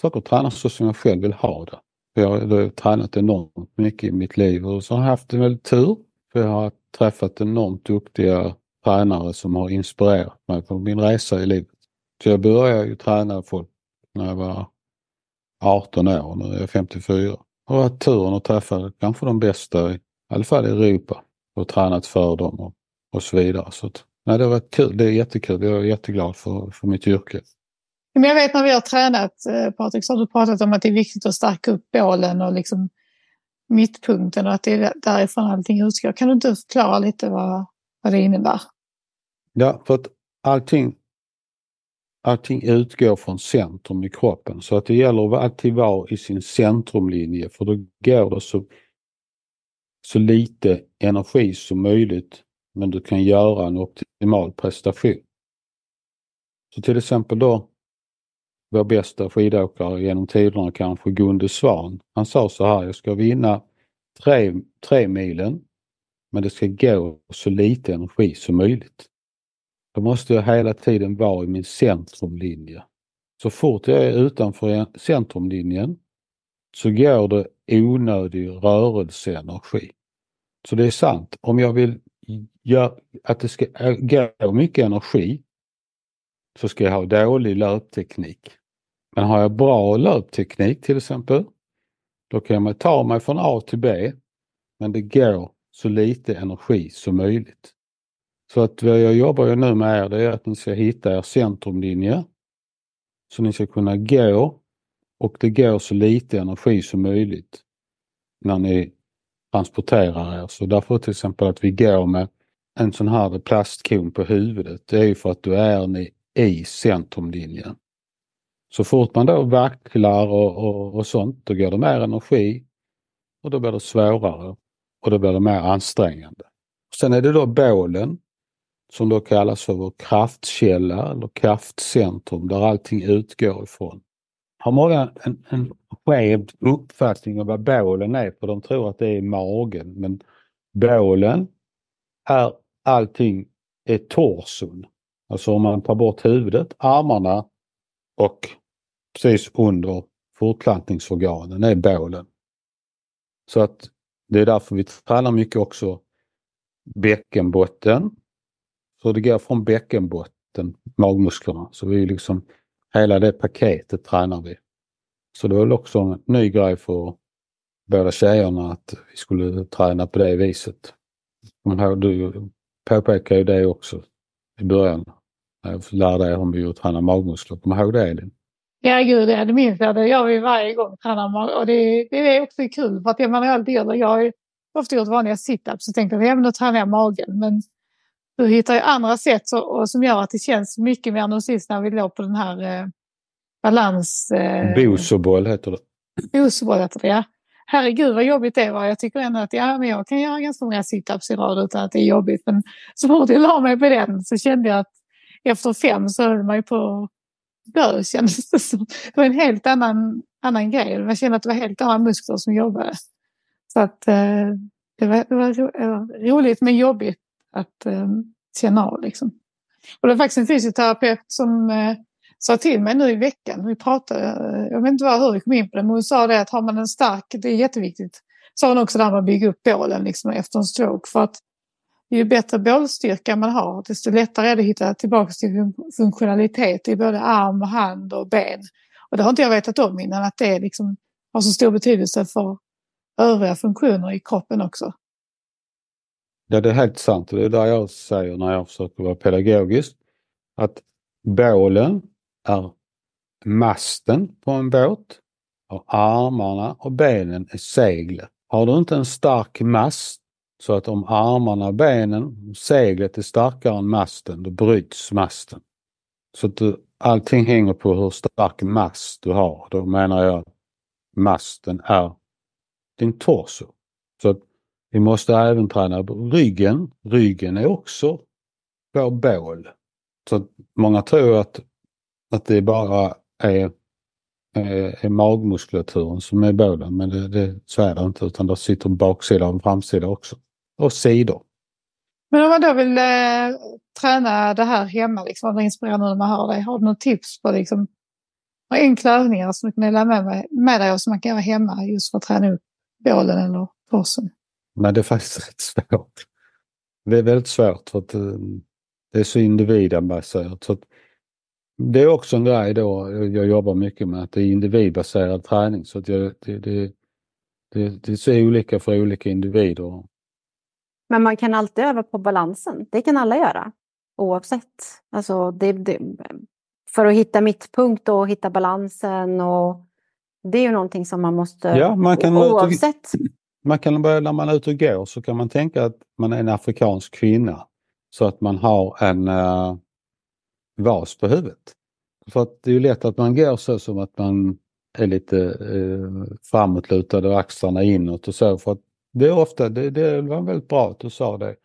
försöker träna så som jag själv vill ha det. Jag har tränat enormt mycket i mitt liv och så har jag haft en väldigt tur. För jag har träffat enormt duktiga tränare som har inspirerat mig på min resa i livet. Så jag började ju träna folk när jag var 18 år, nu är jag 54. Och haft turen att träffa kanske de bästa, i alla fall i Europa, och tränat för dem och, och så vidare. Så att, nej, det har varit kul, det är jättekul, jag är jätteglad för, för mitt yrke. Men jag vet när vi har tränat, eh, Patrik, så har du pratat om att det är viktigt att stärka upp bålen och liksom mittpunkten och att det är därifrån allting utgår. Kan du inte förklara lite vad, vad det innebär? Ja, för att allting, allting utgår från centrum i kroppen så att det gäller att alltid vara i sin centrumlinje för då går det så, så lite energi som möjligt men du kan göra en optimal prestation. Så till exempel då vår bästa skidåkare genom tiderna kanske Gunde Svan. Han sa så här, jag ska vinna tre, tre milen men det ska gå så lite energi som möjligt. Då måste jag hela tiden vara i min centrumlinje. Så fort jag är utanför centrumlinjen så går det onödig rörelseenergi. Så det är sant, om jag vill att det ska äh, gå mycket energi så ska jag ha dålig löpteknik. Men har jag bra löpteknik till exempel, då kan jag ta mig från A till B, men det går så lite energi som möjligt. Så att vad jag jobbar ju nu med er, det är att ni ska hitta er centrumlinje. Så ni ska kunna gå och det går så lite energi som möjligt när ni transporterar er. Så därför till exempel att vi går med en sån här plastkon på huvudet, det är ju för att då är ni i centrumlinjen. Så fort man då vacklar och, och, och sånt, då går det mer energi och då blir det svårare och då blir det mer ansträngande. Sen är det då bålen som då kallas för vår kraftkälla eller kraftcentrum där allting utgår ifrån. Har många en, en skev uppfattning om vad bålen är för de tror att det är magen men bålen är allting är torson. Alltså om man tar bort huvudet, armarna och precis under fortplantningsorganen är bålen. Så att det är därför vi tränar mycket också bäckenbotten. Så det går från bäckenbotten, magmusklerna, så vi liksom hela det paketet tränar vi. Så det var också en ny grej för båda tjejerna att vi skulle träna på det viset. Men du påpekade ju det också i början. Jag lärde dig hur vi tränar magmuskler. Kom ihåg det Elin? Ja gud, det minns jag. Det gör vi varje gång. Mag och det, det är också kul för att jag, man alltid gör Jag har ofta gjort vanliga situps så tänkte jag att då tränar jag magen. Men du hittar ju andra sätt så, och, som gör att det känns mycket mer än sist när vi låg på den här eh, balans... Eh, Bosoboll heter det. Bosoboll heter det, ja. Herregud vad jobbigt det var. Jag tycker ändå att ja, men jag kan göra ganska många situps i rad utan att det är jobbigt. Men så fort jag la mig på den så kände jag att efter fem så höll man ju på dö kändes det som. Det var en helt annan, annan grej. Man kände att det var helt andra muskler som jobbade. Så att eh, det, var, det, var, det, var, roligt men jobbigt att eh, känna av liksom. Och det var faktiskt en fysioterapeut som eh, sa till mig nu i veckan, vi pratade, eh, jag vet inte hur vi kom in på det, men hon sa det att har man en stark, det är jätteviktigt, sa hon också där med att bygga upp bålen liksom efter en stroke. För att ju bättre bålstyrka man har, desto lättare är det att hitta tillbaka till funktionalitet i både arm, hand och ben. Och det har inte jag vetat om innan, att det liksom har så stor betydelse för övriga funktioner i kroppen också. Ja, det är helt sant. Det är där jag säger när jag försöker vara pedagogisk. Att bålen är masten på en båt och armarna och benen är seglet. Har du inte en stark mast så att om armarna, benen, seglet är starkare än masten, då bryts masten. Så att du, allting hänger på hur stark mast du har. Då menar jag att masten är din torso. Så att vi måste även träna ryggen. Ryggen är också vår bål. Så att många tror att, att det bara är, är, är magmuskulaturen som är bålen men det, det, så är det inte utan där sitter baksida och framsida också och sidor. Men om man då vill eh, träna det här hemma, liksom, vad inspirerande när man hör dig. Har du något tips på liksom, enkla övningar som du kan dela med, mig, med dig och som man kan göra hemma just för att träna upp bålen eller torsen? Nej, det är faktiskt rätt svårt. Det är väldigt svårt för att eh, det är så individanbaserat. Så det är också en grej då, jag jobbar mycket med, att det är individbaserad träning. Så att jag, det, det, det, det är så olika för olika individer. Men man kan alltid öva på balansen. Det kan alla göra. Oavsett. Alltså det, det, för att hitta mittpunkt och hitta balansen. Och det är ju någonting som man måste... Ja, man kan oavsett. Man kan börja när man är ute och går så kan man tänka att man är en afrikansk kvinna. Så att man har en uh, vas på huvudet. För att det är ju lätt att man går så som att man är lite uh, framåtlutad och axlarna inåt och så. För att det är ofta, det, det var väldigt bra att du sa det.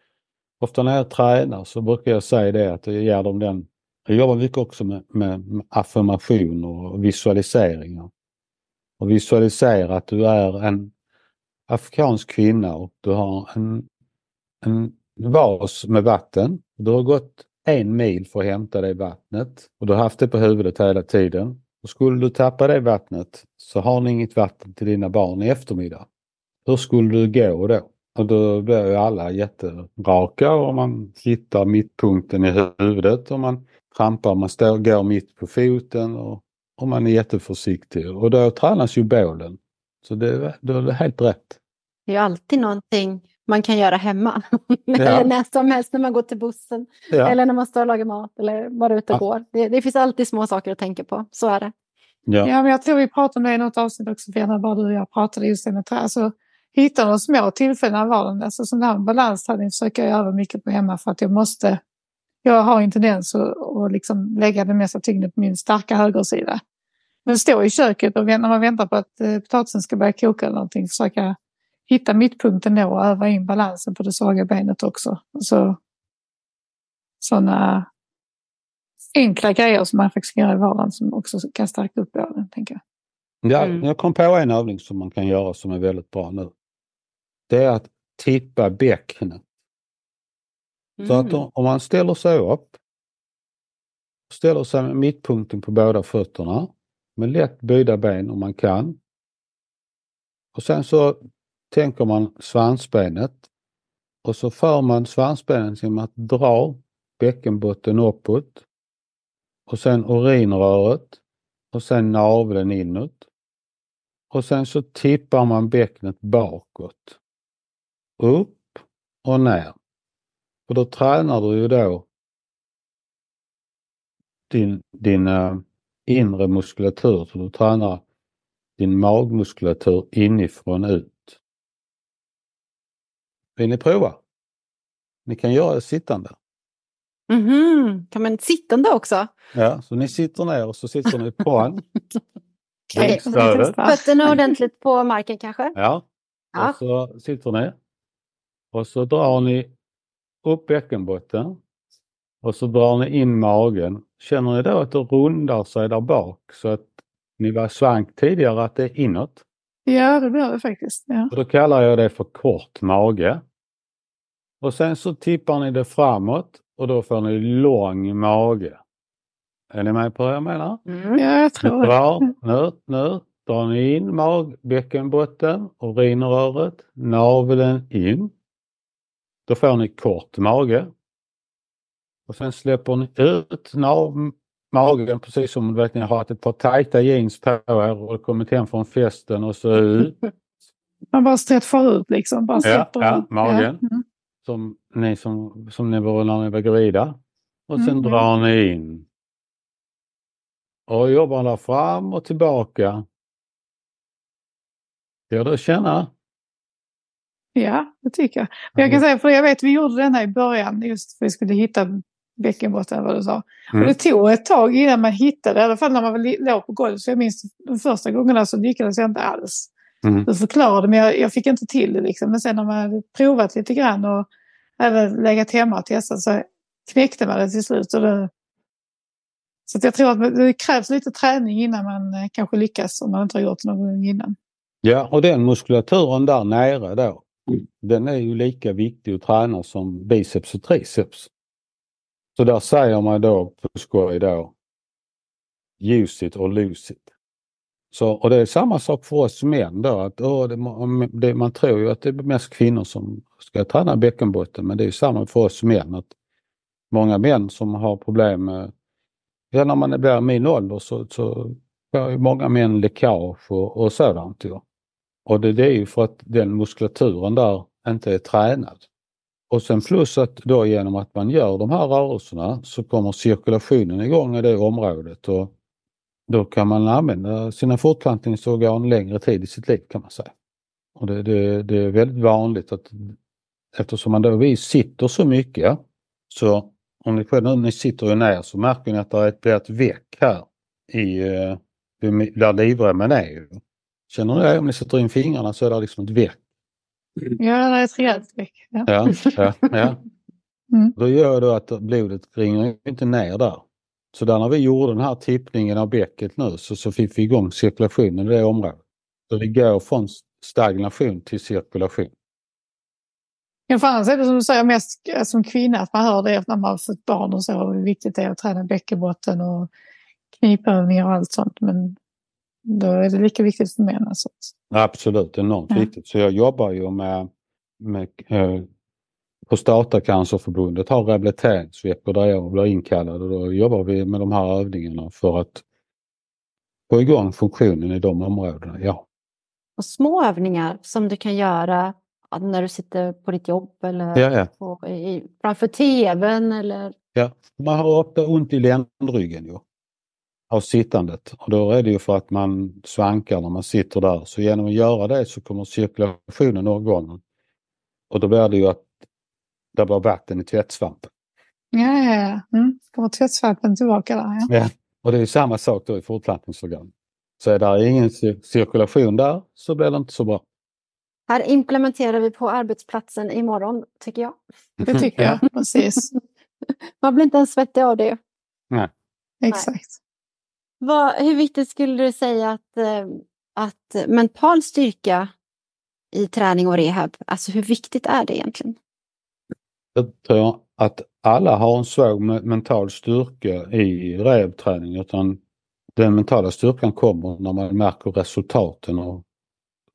Ofta när jag tränar så brukar jag säga det att jag ger dem den. Jag jobbar mycket också med, med, med affirmationer och visualiseringar. Och visualisera att du är en afrikansk kvinna och du har en, en vas med vatten. Du har gått en mil för att hämta det vattnet och du har haft det på huvudet hela tiden. Och skulle du tappa det vattnet så har ni inget vatten till dina barn i eftermiddag. Hur skulle du gå då? Och då blir ju alla jätteraka och man hittar mittpunkten i huvudet och man trampar, man står, går mitt på foten och, och man är jätteförsiktig och då tränas ju bålen. Så det, då är det helt rätt. Det är ju alltid någonting man kan göra hemma. Ja. när som helst när man går till bussen. Ja. Eller när man står och lagar mat eller bara ute och Ja. går. Det, det finns alltid små saker att tänka på. Så är det. Ja. Ja, men jag tror vi pratade om det i något avsnitt också, när bara du och jag pratade just det med trä. Alltså, hitta de små tillfällena i vardagen. Alltså, sån här balansträning försöker jag göra mycket på hemma för att jag måste. Jag har en tendens att, att liksom lägga det mesta tyngden på min starka högersida. Men stå i köket och när man väntar på att eh, potatisen ska börja koka eller någonting, försöka hitta mittpunkten då och öva in balansen på det svaga benet också. Så, sådana enkla grejer som man faktiskt kan göra i vardagen som också kan stärka upp bålen, tänker jag. Ja, Mm. Jag kom på en övning som man kan göra som är väldigt bra nu. Det är att tippa bäcknet. Så att Mm. om man ställer sig upp, ställer sig med mittpunkten på båda fötterna med lätt böjda ben om man kan. Och sen så tänker man svansbenet och så för man svansbenet genom att dra bäckenbotten uppåt och sen urinröret och sen naveln inåt. Och sen så tippar man bäcknet bakåt. Upp och ner. Och då tränar du ju då din, din eh, inre muskulatur. Så du tränar din magmuskulatur inifrån ut. Vill ni prova? Ni kan göra det sittande. Mhm. Kan man sittande också? Ja, så ni sitter ner och så sitter ni på en. Fötterna ordentligt på marken kanske? Ja, Ja. och så sitter ni. Och så drar ni upp bäckenbotten. Och så drar ni in magen. Känner ni då att det rundar sig där bak så att ni var svank tidigare att det är inåt? Ja, det blir det faktiskt. Ja. Och då kallar jag det för kort mage. Och sen så tippar ni det framåt och då får ni lång mage. Är ni med på vad jag menar? Mm. ja, jag tror det. nu, nu drar ni in mag, bäckenbotten, urinröret, naveln in. Då får ni kort mage. Och sen släpper ni ut nav, magen precis som du vet ni har haft ett par tajta jeans på er och kommit hem från festen och så ut. Man bara stretchar ut liksom. Bara Ja, ja, magen. Ja. Mm. som ni, som, som ni var när ni var gravida. Och sen Mm, drar ni in. Och jobbar där fram och tillbaka. Det att känna? Ja, det tycker jag. Men jag kan säga, för jag vet vi gjorde den här i början just för att vi skulle hitta bäckenbotten, vad du sa. Mm. Och det tog ett tag innan man hittade, i alla fall när man låg på golvet. Så jag minns de första gångerna så lyckades jag inte alls. Mm. Du förklarade men jag, jag fick inte till det liksom. Men sen när man hade provat lite grann och även legat hemma och testat så knäckte man det till slut. Och det, så jag tror att det krävs lite träning innan man eh, kanske lyckas om man inte har gjort det någon gång innan. Ja, och den muskulaturen där nere då, den är ju lika viktig att träna som biceps och triceps. Så där säger man då på skoj då, use it or lose it. Så, och det är samma sak för oss män då, att åh, det, man- det, man tror ju att det är mest kvinnor som ska träna bäckenbotten, men det är ju samma för oss män. att Många män som har problem med, ja när man blir min ålder så, så får ju många män läckage och, och sådant. ju. Och det, det är ju för att den muskulaturen där inte är tränad. Och sen plus att då genom att man gör de här rörelserna så kommer cirkulationen igång i det området och då kan man använda sina fortplantningsorgan längre tid i sitt liv kan man säga. Och det, det, det är väldigt vanligt att eftersom man då vi sitter så mycket så om ni själv nu ni sitter ju ner så märker ni att det är ett, brett ett veck här i eh, där livremmen är. Känner ni det? Om ni sätter in fingrarna så är det liksom ett veck. Ja, det är ett rejält veck. Ja. Ja, ja, ja. Mm. Då gör det att blodet ringer inte ner där. Så där när vi gjorde den här tippningen av bäcket nu så, så fick vi igång cirkulationen i det området. Så det går från stagnation till cirkulation. Ja, för annars är det som du säger mest eh, som kvinna att man hör det när man har fått barn och så hur viktigt det är att träna bäckenbotten och knipövningar och allt sånt. Men då är det lika viktigt för män. Alltså. Absolut, enormt Ja. viktigt. Så jag jobbar ju med, med eh, Prostatacancerförbundet har rehabiliteringsveckor där jag blir inkallad och då jobbar vi med de här övningarna för att få igång funktionen i de områdena, ja. Och små övningar som du kan göra när du sitter på ditt jobb eller ja, ja. På, i, framför tvn eller? Ja, man har ofta ont i ländryggen ju av sittandet och då är det ju för att man svankar när man sitter där. Så genom att göra det så kommer cirkulationen igång. Och då blir det ju att det blir vatten i tvättsvampen. Ja, ja, ja. Mm. Kommer tvättsvampen tillbaka där. Ja. ja. Och det är samma sak då i fortplantningsorgan. Så är det ingen cirkulation där så blir det inte så bra. Här implementerar vi på arbetsplatsen imorgon, tycker jag. Det tycker jag, precis. Man blir inte ens svettig av det. Nej. Exakt. Vad, hur viktigt skulle du säga att, eh, att mental styrka i träning och rehab, alltså hur viktigt är det egentligen? Jag tror att alla har en svag mental styrka i rehabträning utan den mentala styrkan kommer när man märker resultaten. Och,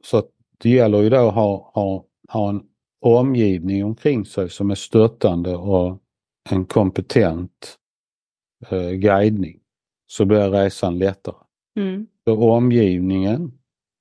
så det gäller ju då att ha, ha, ha en omgivning omkring sig som är stöttande och en kompetent eh, guidning så blir resan lättare. Mm. Så omgivningen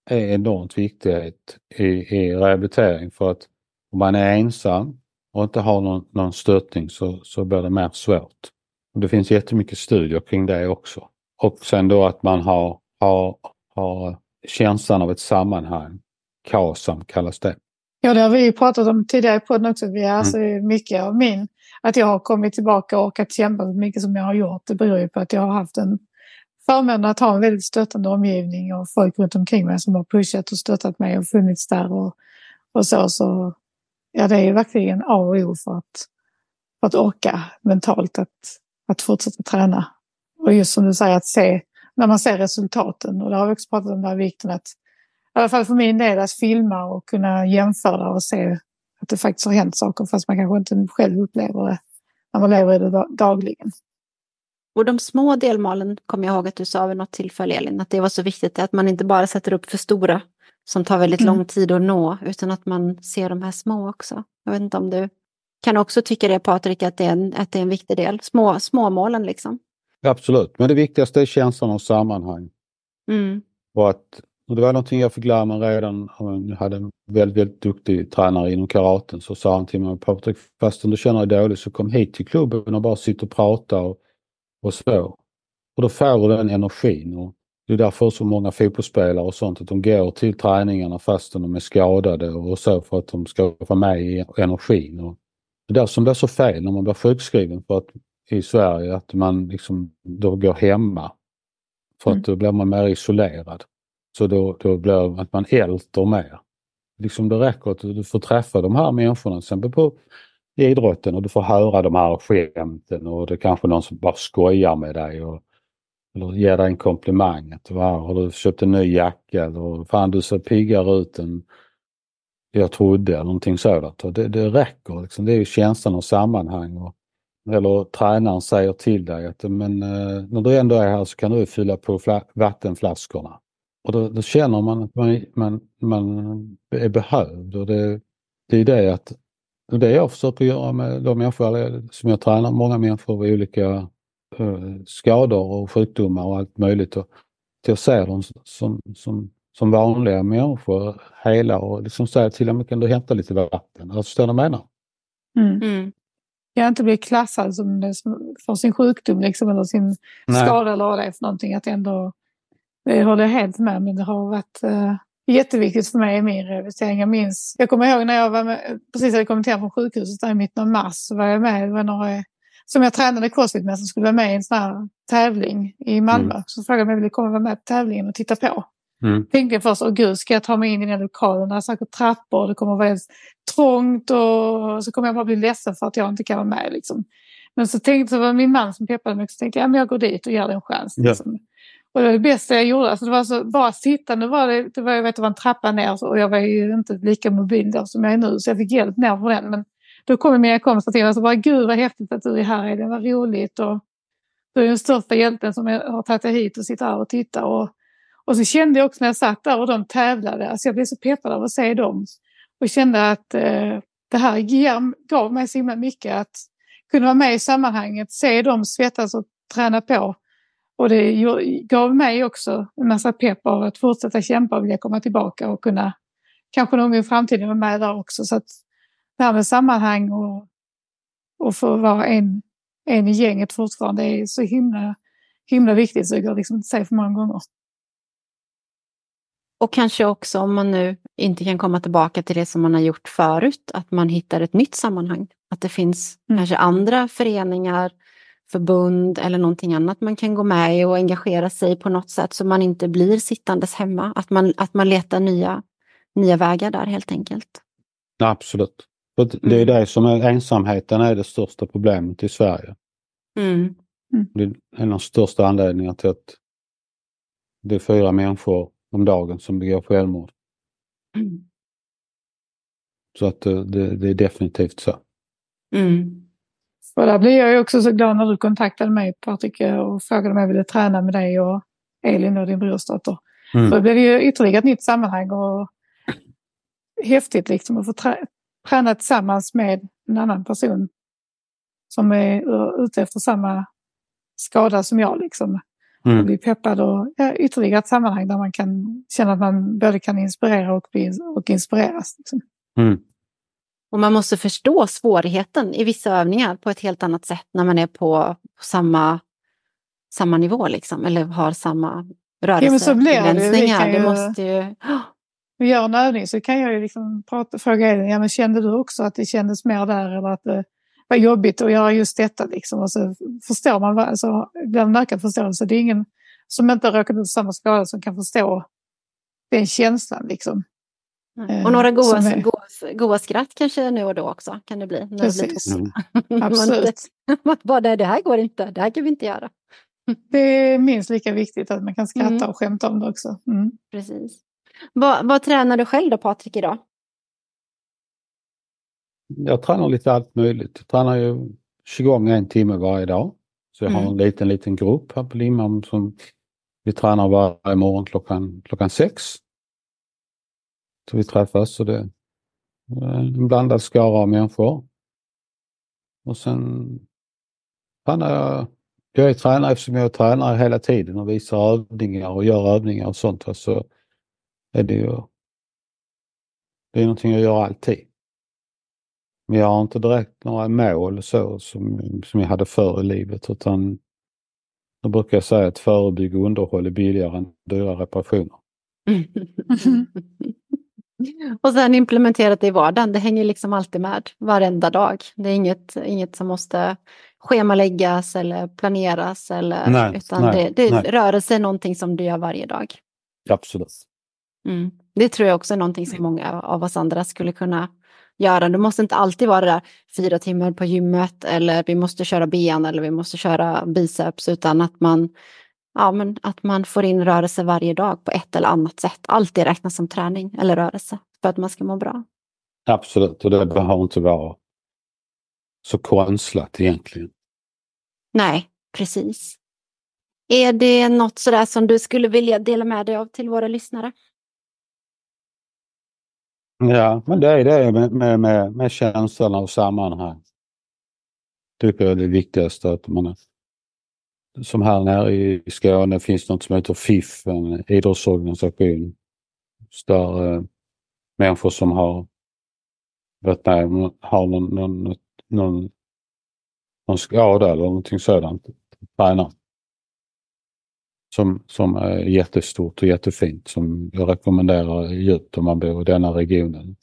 är enormt viktig i, i rehabilitering för att om man är ensam och inte har någon, någon stöttning så, så blir det mer svårt. Och det finns jättemycket studier kring det också. Och sen då att man har, har, har känslan av ett sammanhang. KASAM kallas det. Ja, det har vi pratat om tidigare i podden också. Vi är mm. alltså mycket av min, att jag har kommit tillbaka och orkat kämpa så mycket som jag har gjort. Det beror ju på att jag har haft en förmånen att ha en väldigt stöttande omgivning och folk runt omkring mig som har pushat och stöttat mig och funnits där och, och så. Så ja, det är verkligen A och O för att, för att orka mentalt att, att fortsätta träna. Och just som du säger att se, när man ser resultaten och det har vi också pratat om den här vikten att i alla fall för min del att filma och kunna jämföra och se att det faktiskt har hänt saker fast man kanske inte själv upplever det när man lever i det dagligen. Och de små delmålen kommer jag ihåg att du sa vid något tillfälle Elin, att det var så viktigt att man inte bara sätter upp för stora som tar väldigt mm. lång tid att nå utan att man ser de här små också. Jag vet inte om du kan också tycka det Patrik, att det är en, att det är en viktig del, små, småmålen liksom. Absolut, men det viktigaste är känslan av sammanhang. Mm. Och att och det var någonting jag fick lära mig redan, jag hade en väldigt, väldigt duktig tränare inom karaten, så sa han till mig, Patrik, fastän du känner dig dålig så kom hit till klubben och bara sitt och prata och, och så. Och då får du den energin. Och det är därför så många fotbollsspelare och sånt, att de går till träningarna fastän de är skadade och så för att de ska få med i energin. Och det är det som blir så fel när man blir sjukskriven för att, i Sverige, att man liksom då går hemma. För att mm. då blir man mer isolerad. Så då, då blir det att man älter mer. Liksom det räcker att du får träffa de här människorna, till exempel på idrotten och du får höra de här skämten och det är kanske någon som bara skojar med dig och, eller ger dig en komplimang. Att, har du köpt en ny jacka eller fan du ser piggare ut än jag trodde eller någonting sådant. Och det, det räcker, liksom. det är ju känslan av sammanhang. Och, eller tränaren säger till dig att men, eh, när du ändå är här så kan du fylla på vattenflaskorna. Och då, då, känner man att man, man, man är behövd och det, det är det att och det jag försöker göra med de människor som jag tränar, många människor med olika uh, skador och sjukdomar och allt möjligt. Och, jag ser dem som, som, som vanliga människor, hela och liksom säger till dem, kan du hämta lite vatten? Alltså, förstår du vad jag menar? Mm. Mm. Jag inte bli klassad som för sin sjukdom liksom, eller sin Nej. skada eller vad det är för någonting. Att ändå det håller jag helt med men det har varit uh, jätteviktigt för mig i min rehabilitering. Jag minns, jag kommer ihåg när jag var med, precis hade kommit hem från sjukhuset där i mitten av mars så var jag med, det var några som jag tränade crossfit med som skulle vara med i en sån här tävling i Malmö. Mm. Så frågade de om jag ville komma och vara med på tävlingen och titta på. Mm. Tänkte först, åh gud, ska jag ta mig in i den lokalen? Där är säkert trappor och det kommer att vara trångt och så kommer jag bara bli ledsen för att jag inte kan vara med. Liksom. Men så tänkte så var det min man som peppade mig så tänkte jag, ja, men jag går dit och ger det en chans. Liksom. Och det var det bästa jag gjorde. Alltså det var så, bara sittande var det, det var, jag vet, det var en trappa ner och jag var ju inte lika mobil då som jag är nu så jag fick hjälp ner för den. Men då kom mina kompisar till mig och sa bara gud vad häftigt att du är här, det var roligt. Och du är den största hjälten som jag har tagit dig hit och sitter här och tittar. Och, och så kände jag också när jag satt där och de tävlade, alltså jag blev så peppad av att se dem. Och kände att eh, det här gav mig så himla mycket att kunna vara med i sammanhanget, se dem svettas och träna på och det gav mig också en massa pepp av att fortsätta kämpa och vilja komma tillbaka och kunna kanske någon gång i framtiden vara med där också. Så att det här med sammanhang och, och få vara en, en i gänget fortfarande är så himla, himla viktigt så det går liksom inte säga för många gånger. Och kanske också om man nu inte kan komma tillbaka till det som man har gjort förut, att man hittar ett nytt sammanhang. Att det finns mm. kanske andra föreningar, förbund eller någonting annat man kan gå med i och engagera sig på något sätt så man inte blir sittandes hemma. Att man, att man letar nya, nya vägar där helt enkelt. Absolut. Det är mm. det som är ensamheten är det största problemet i Sverige. Mm. Mm. Det är en av de största anledningarna till att det är fyra människor om dagen som begår självmord. Mm. Så att eh, det, det, är definitivt så. Mm. Och där blev jag också så glad när du kontaktade mig Patrik och frågade om jag ville träna med dig och Elin och din brorsdotter. Mm. För det blev ju ytterligare ett nytt sammanhang och häftigt liksom att få trä träna tillsammans med en annan person som är ute efter samma skada som jag. Liksom. Mm. Och bli peppad och ja, ytterligare ett sammanhang där man kan känna att man både kan inspirera och, bli, och inspireras. Liksom. Mm. Och man måste förstå svårigheten i vissa övningar på ett helt annat sätt när man är på, på samma, samma nivå liksom, eller har samma rörelsebegränsningar. Ja, det, det måste ju... Vi gör en övning så kan jag ju liksom prata, fråga Elin, ja, men kände du också att det kändes mer där eller att det var jobbigt att göra just detta liksom. Och så förstår man, alltså, blir en ökad förståelse. Det är ingen som inte har råkat ut samma skada som kan förstå den känslan liksom. Mm. Och några goa, är... goa, goa skratt kanske nu och då också kan det bli. När Precis. Det blir mm. Absolut. Bara, det här går inte, det här kan vi inte göra. Det är minst lika viktigt att man kan skratta mm. och skämta om det också. Mm. Precis. Vad, vad tränar du själv då Patrik idag? Jag tränar lite allt möjligt. Jag tränar ju 20 en timme varje dag. Så jag har mm. en liten, liten grupp här på Limhamn som vi tränar varje morgon klockan, klockan sex. Så vi träffas och det en blandad skara av människor. Och sen tränar jag, jag är tränare eftersom jag tränar hela tiden och visar övningar och gör övningar och sånt. Så är det ju det är någonting jag gör alltid. Men jag har inte direkt några mål så som, som jag hade förr i livet utan då brukar jag säga att förebygga underhåll är billigare än dyra reparationer. Och sen implementerat det i vardagen, det hänger liksom alltid med varenda dag. Det är inget, inget som måste schemaläggas eller planeras eller nej, utan nej, det, det rörelse är någonting som du gör varje dag. Absolut. Mm. Det tror jag också är någonting som många av oss andra skulle kunna göra. Det måste inte alltid vara det där fyra timmar på gymmet eller vi måste köra ben eller vi måste köra biceps utan att man, ja, men att man får in rörelse varje dag på ett eller annat sätt. Alltid räknas som träning eller rörelse för att man ska må bra. Absolut, och det behöver inte vara så konstlat egentligen. Nej, precis. Är det något sådär som du skulle vilja dela med dig av till våra lyssnare? Ja, men det är det med, med, med, med känslorna och sammanhang. Tycker jag är det viktigaste att man som här nere i Skåne finns något som heter FIF, en idrottsorganisation. Där eh, människor som har varit med har någon, någon, någon, någon skada eller någonting sådant tränar som, som är jättestort och jättefint som jag rekommenderar djupt om man bor i denna regionen.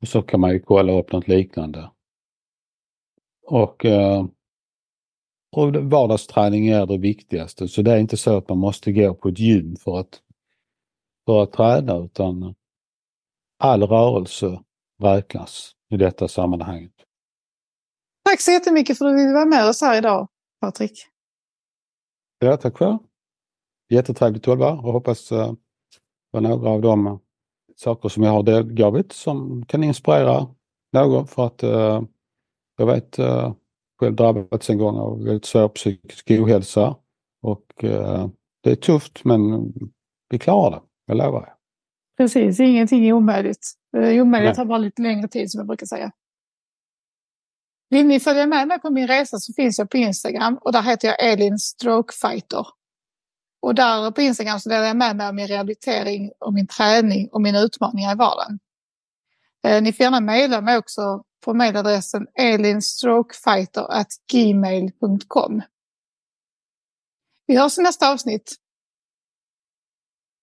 Och så kan man ju kolla upp något liknande. Och, eh, och vardagsträning är det viktigaste så det är inte så att man måste gå på ett gym för att, för att träna utan all rörelse räknas i detta sammanhanget. Tack så jättemycket för att du ville vara med oss här idag, Patrik. Ja, tack själv. Jättetrevligt att vara och hoppas uh, på några av de saker som jag har delgivit som kan inspirera någon för att uh, jag vet uh, själv drabbats en gång av väldigt svår psykisk ohälsa och uh, det är tufft men vi klarar det, jag lovar. Er. Precis, ingenting är omöjligt. Omöjligt tar bara lite längre tid som jag brukar säga. Vill ni följa med mig på min resa så finns jag på Instagram och där heter jag Elin Strokefighter. Och där på Instagram så delar jag med mig av min rehabilitering och min träning och mina utmaningar i vardagen. Eh, ni får gärna mejla mig också på mejladressen elinstrukefighter.gmail.com. Vi hörs i nästa avsnitt.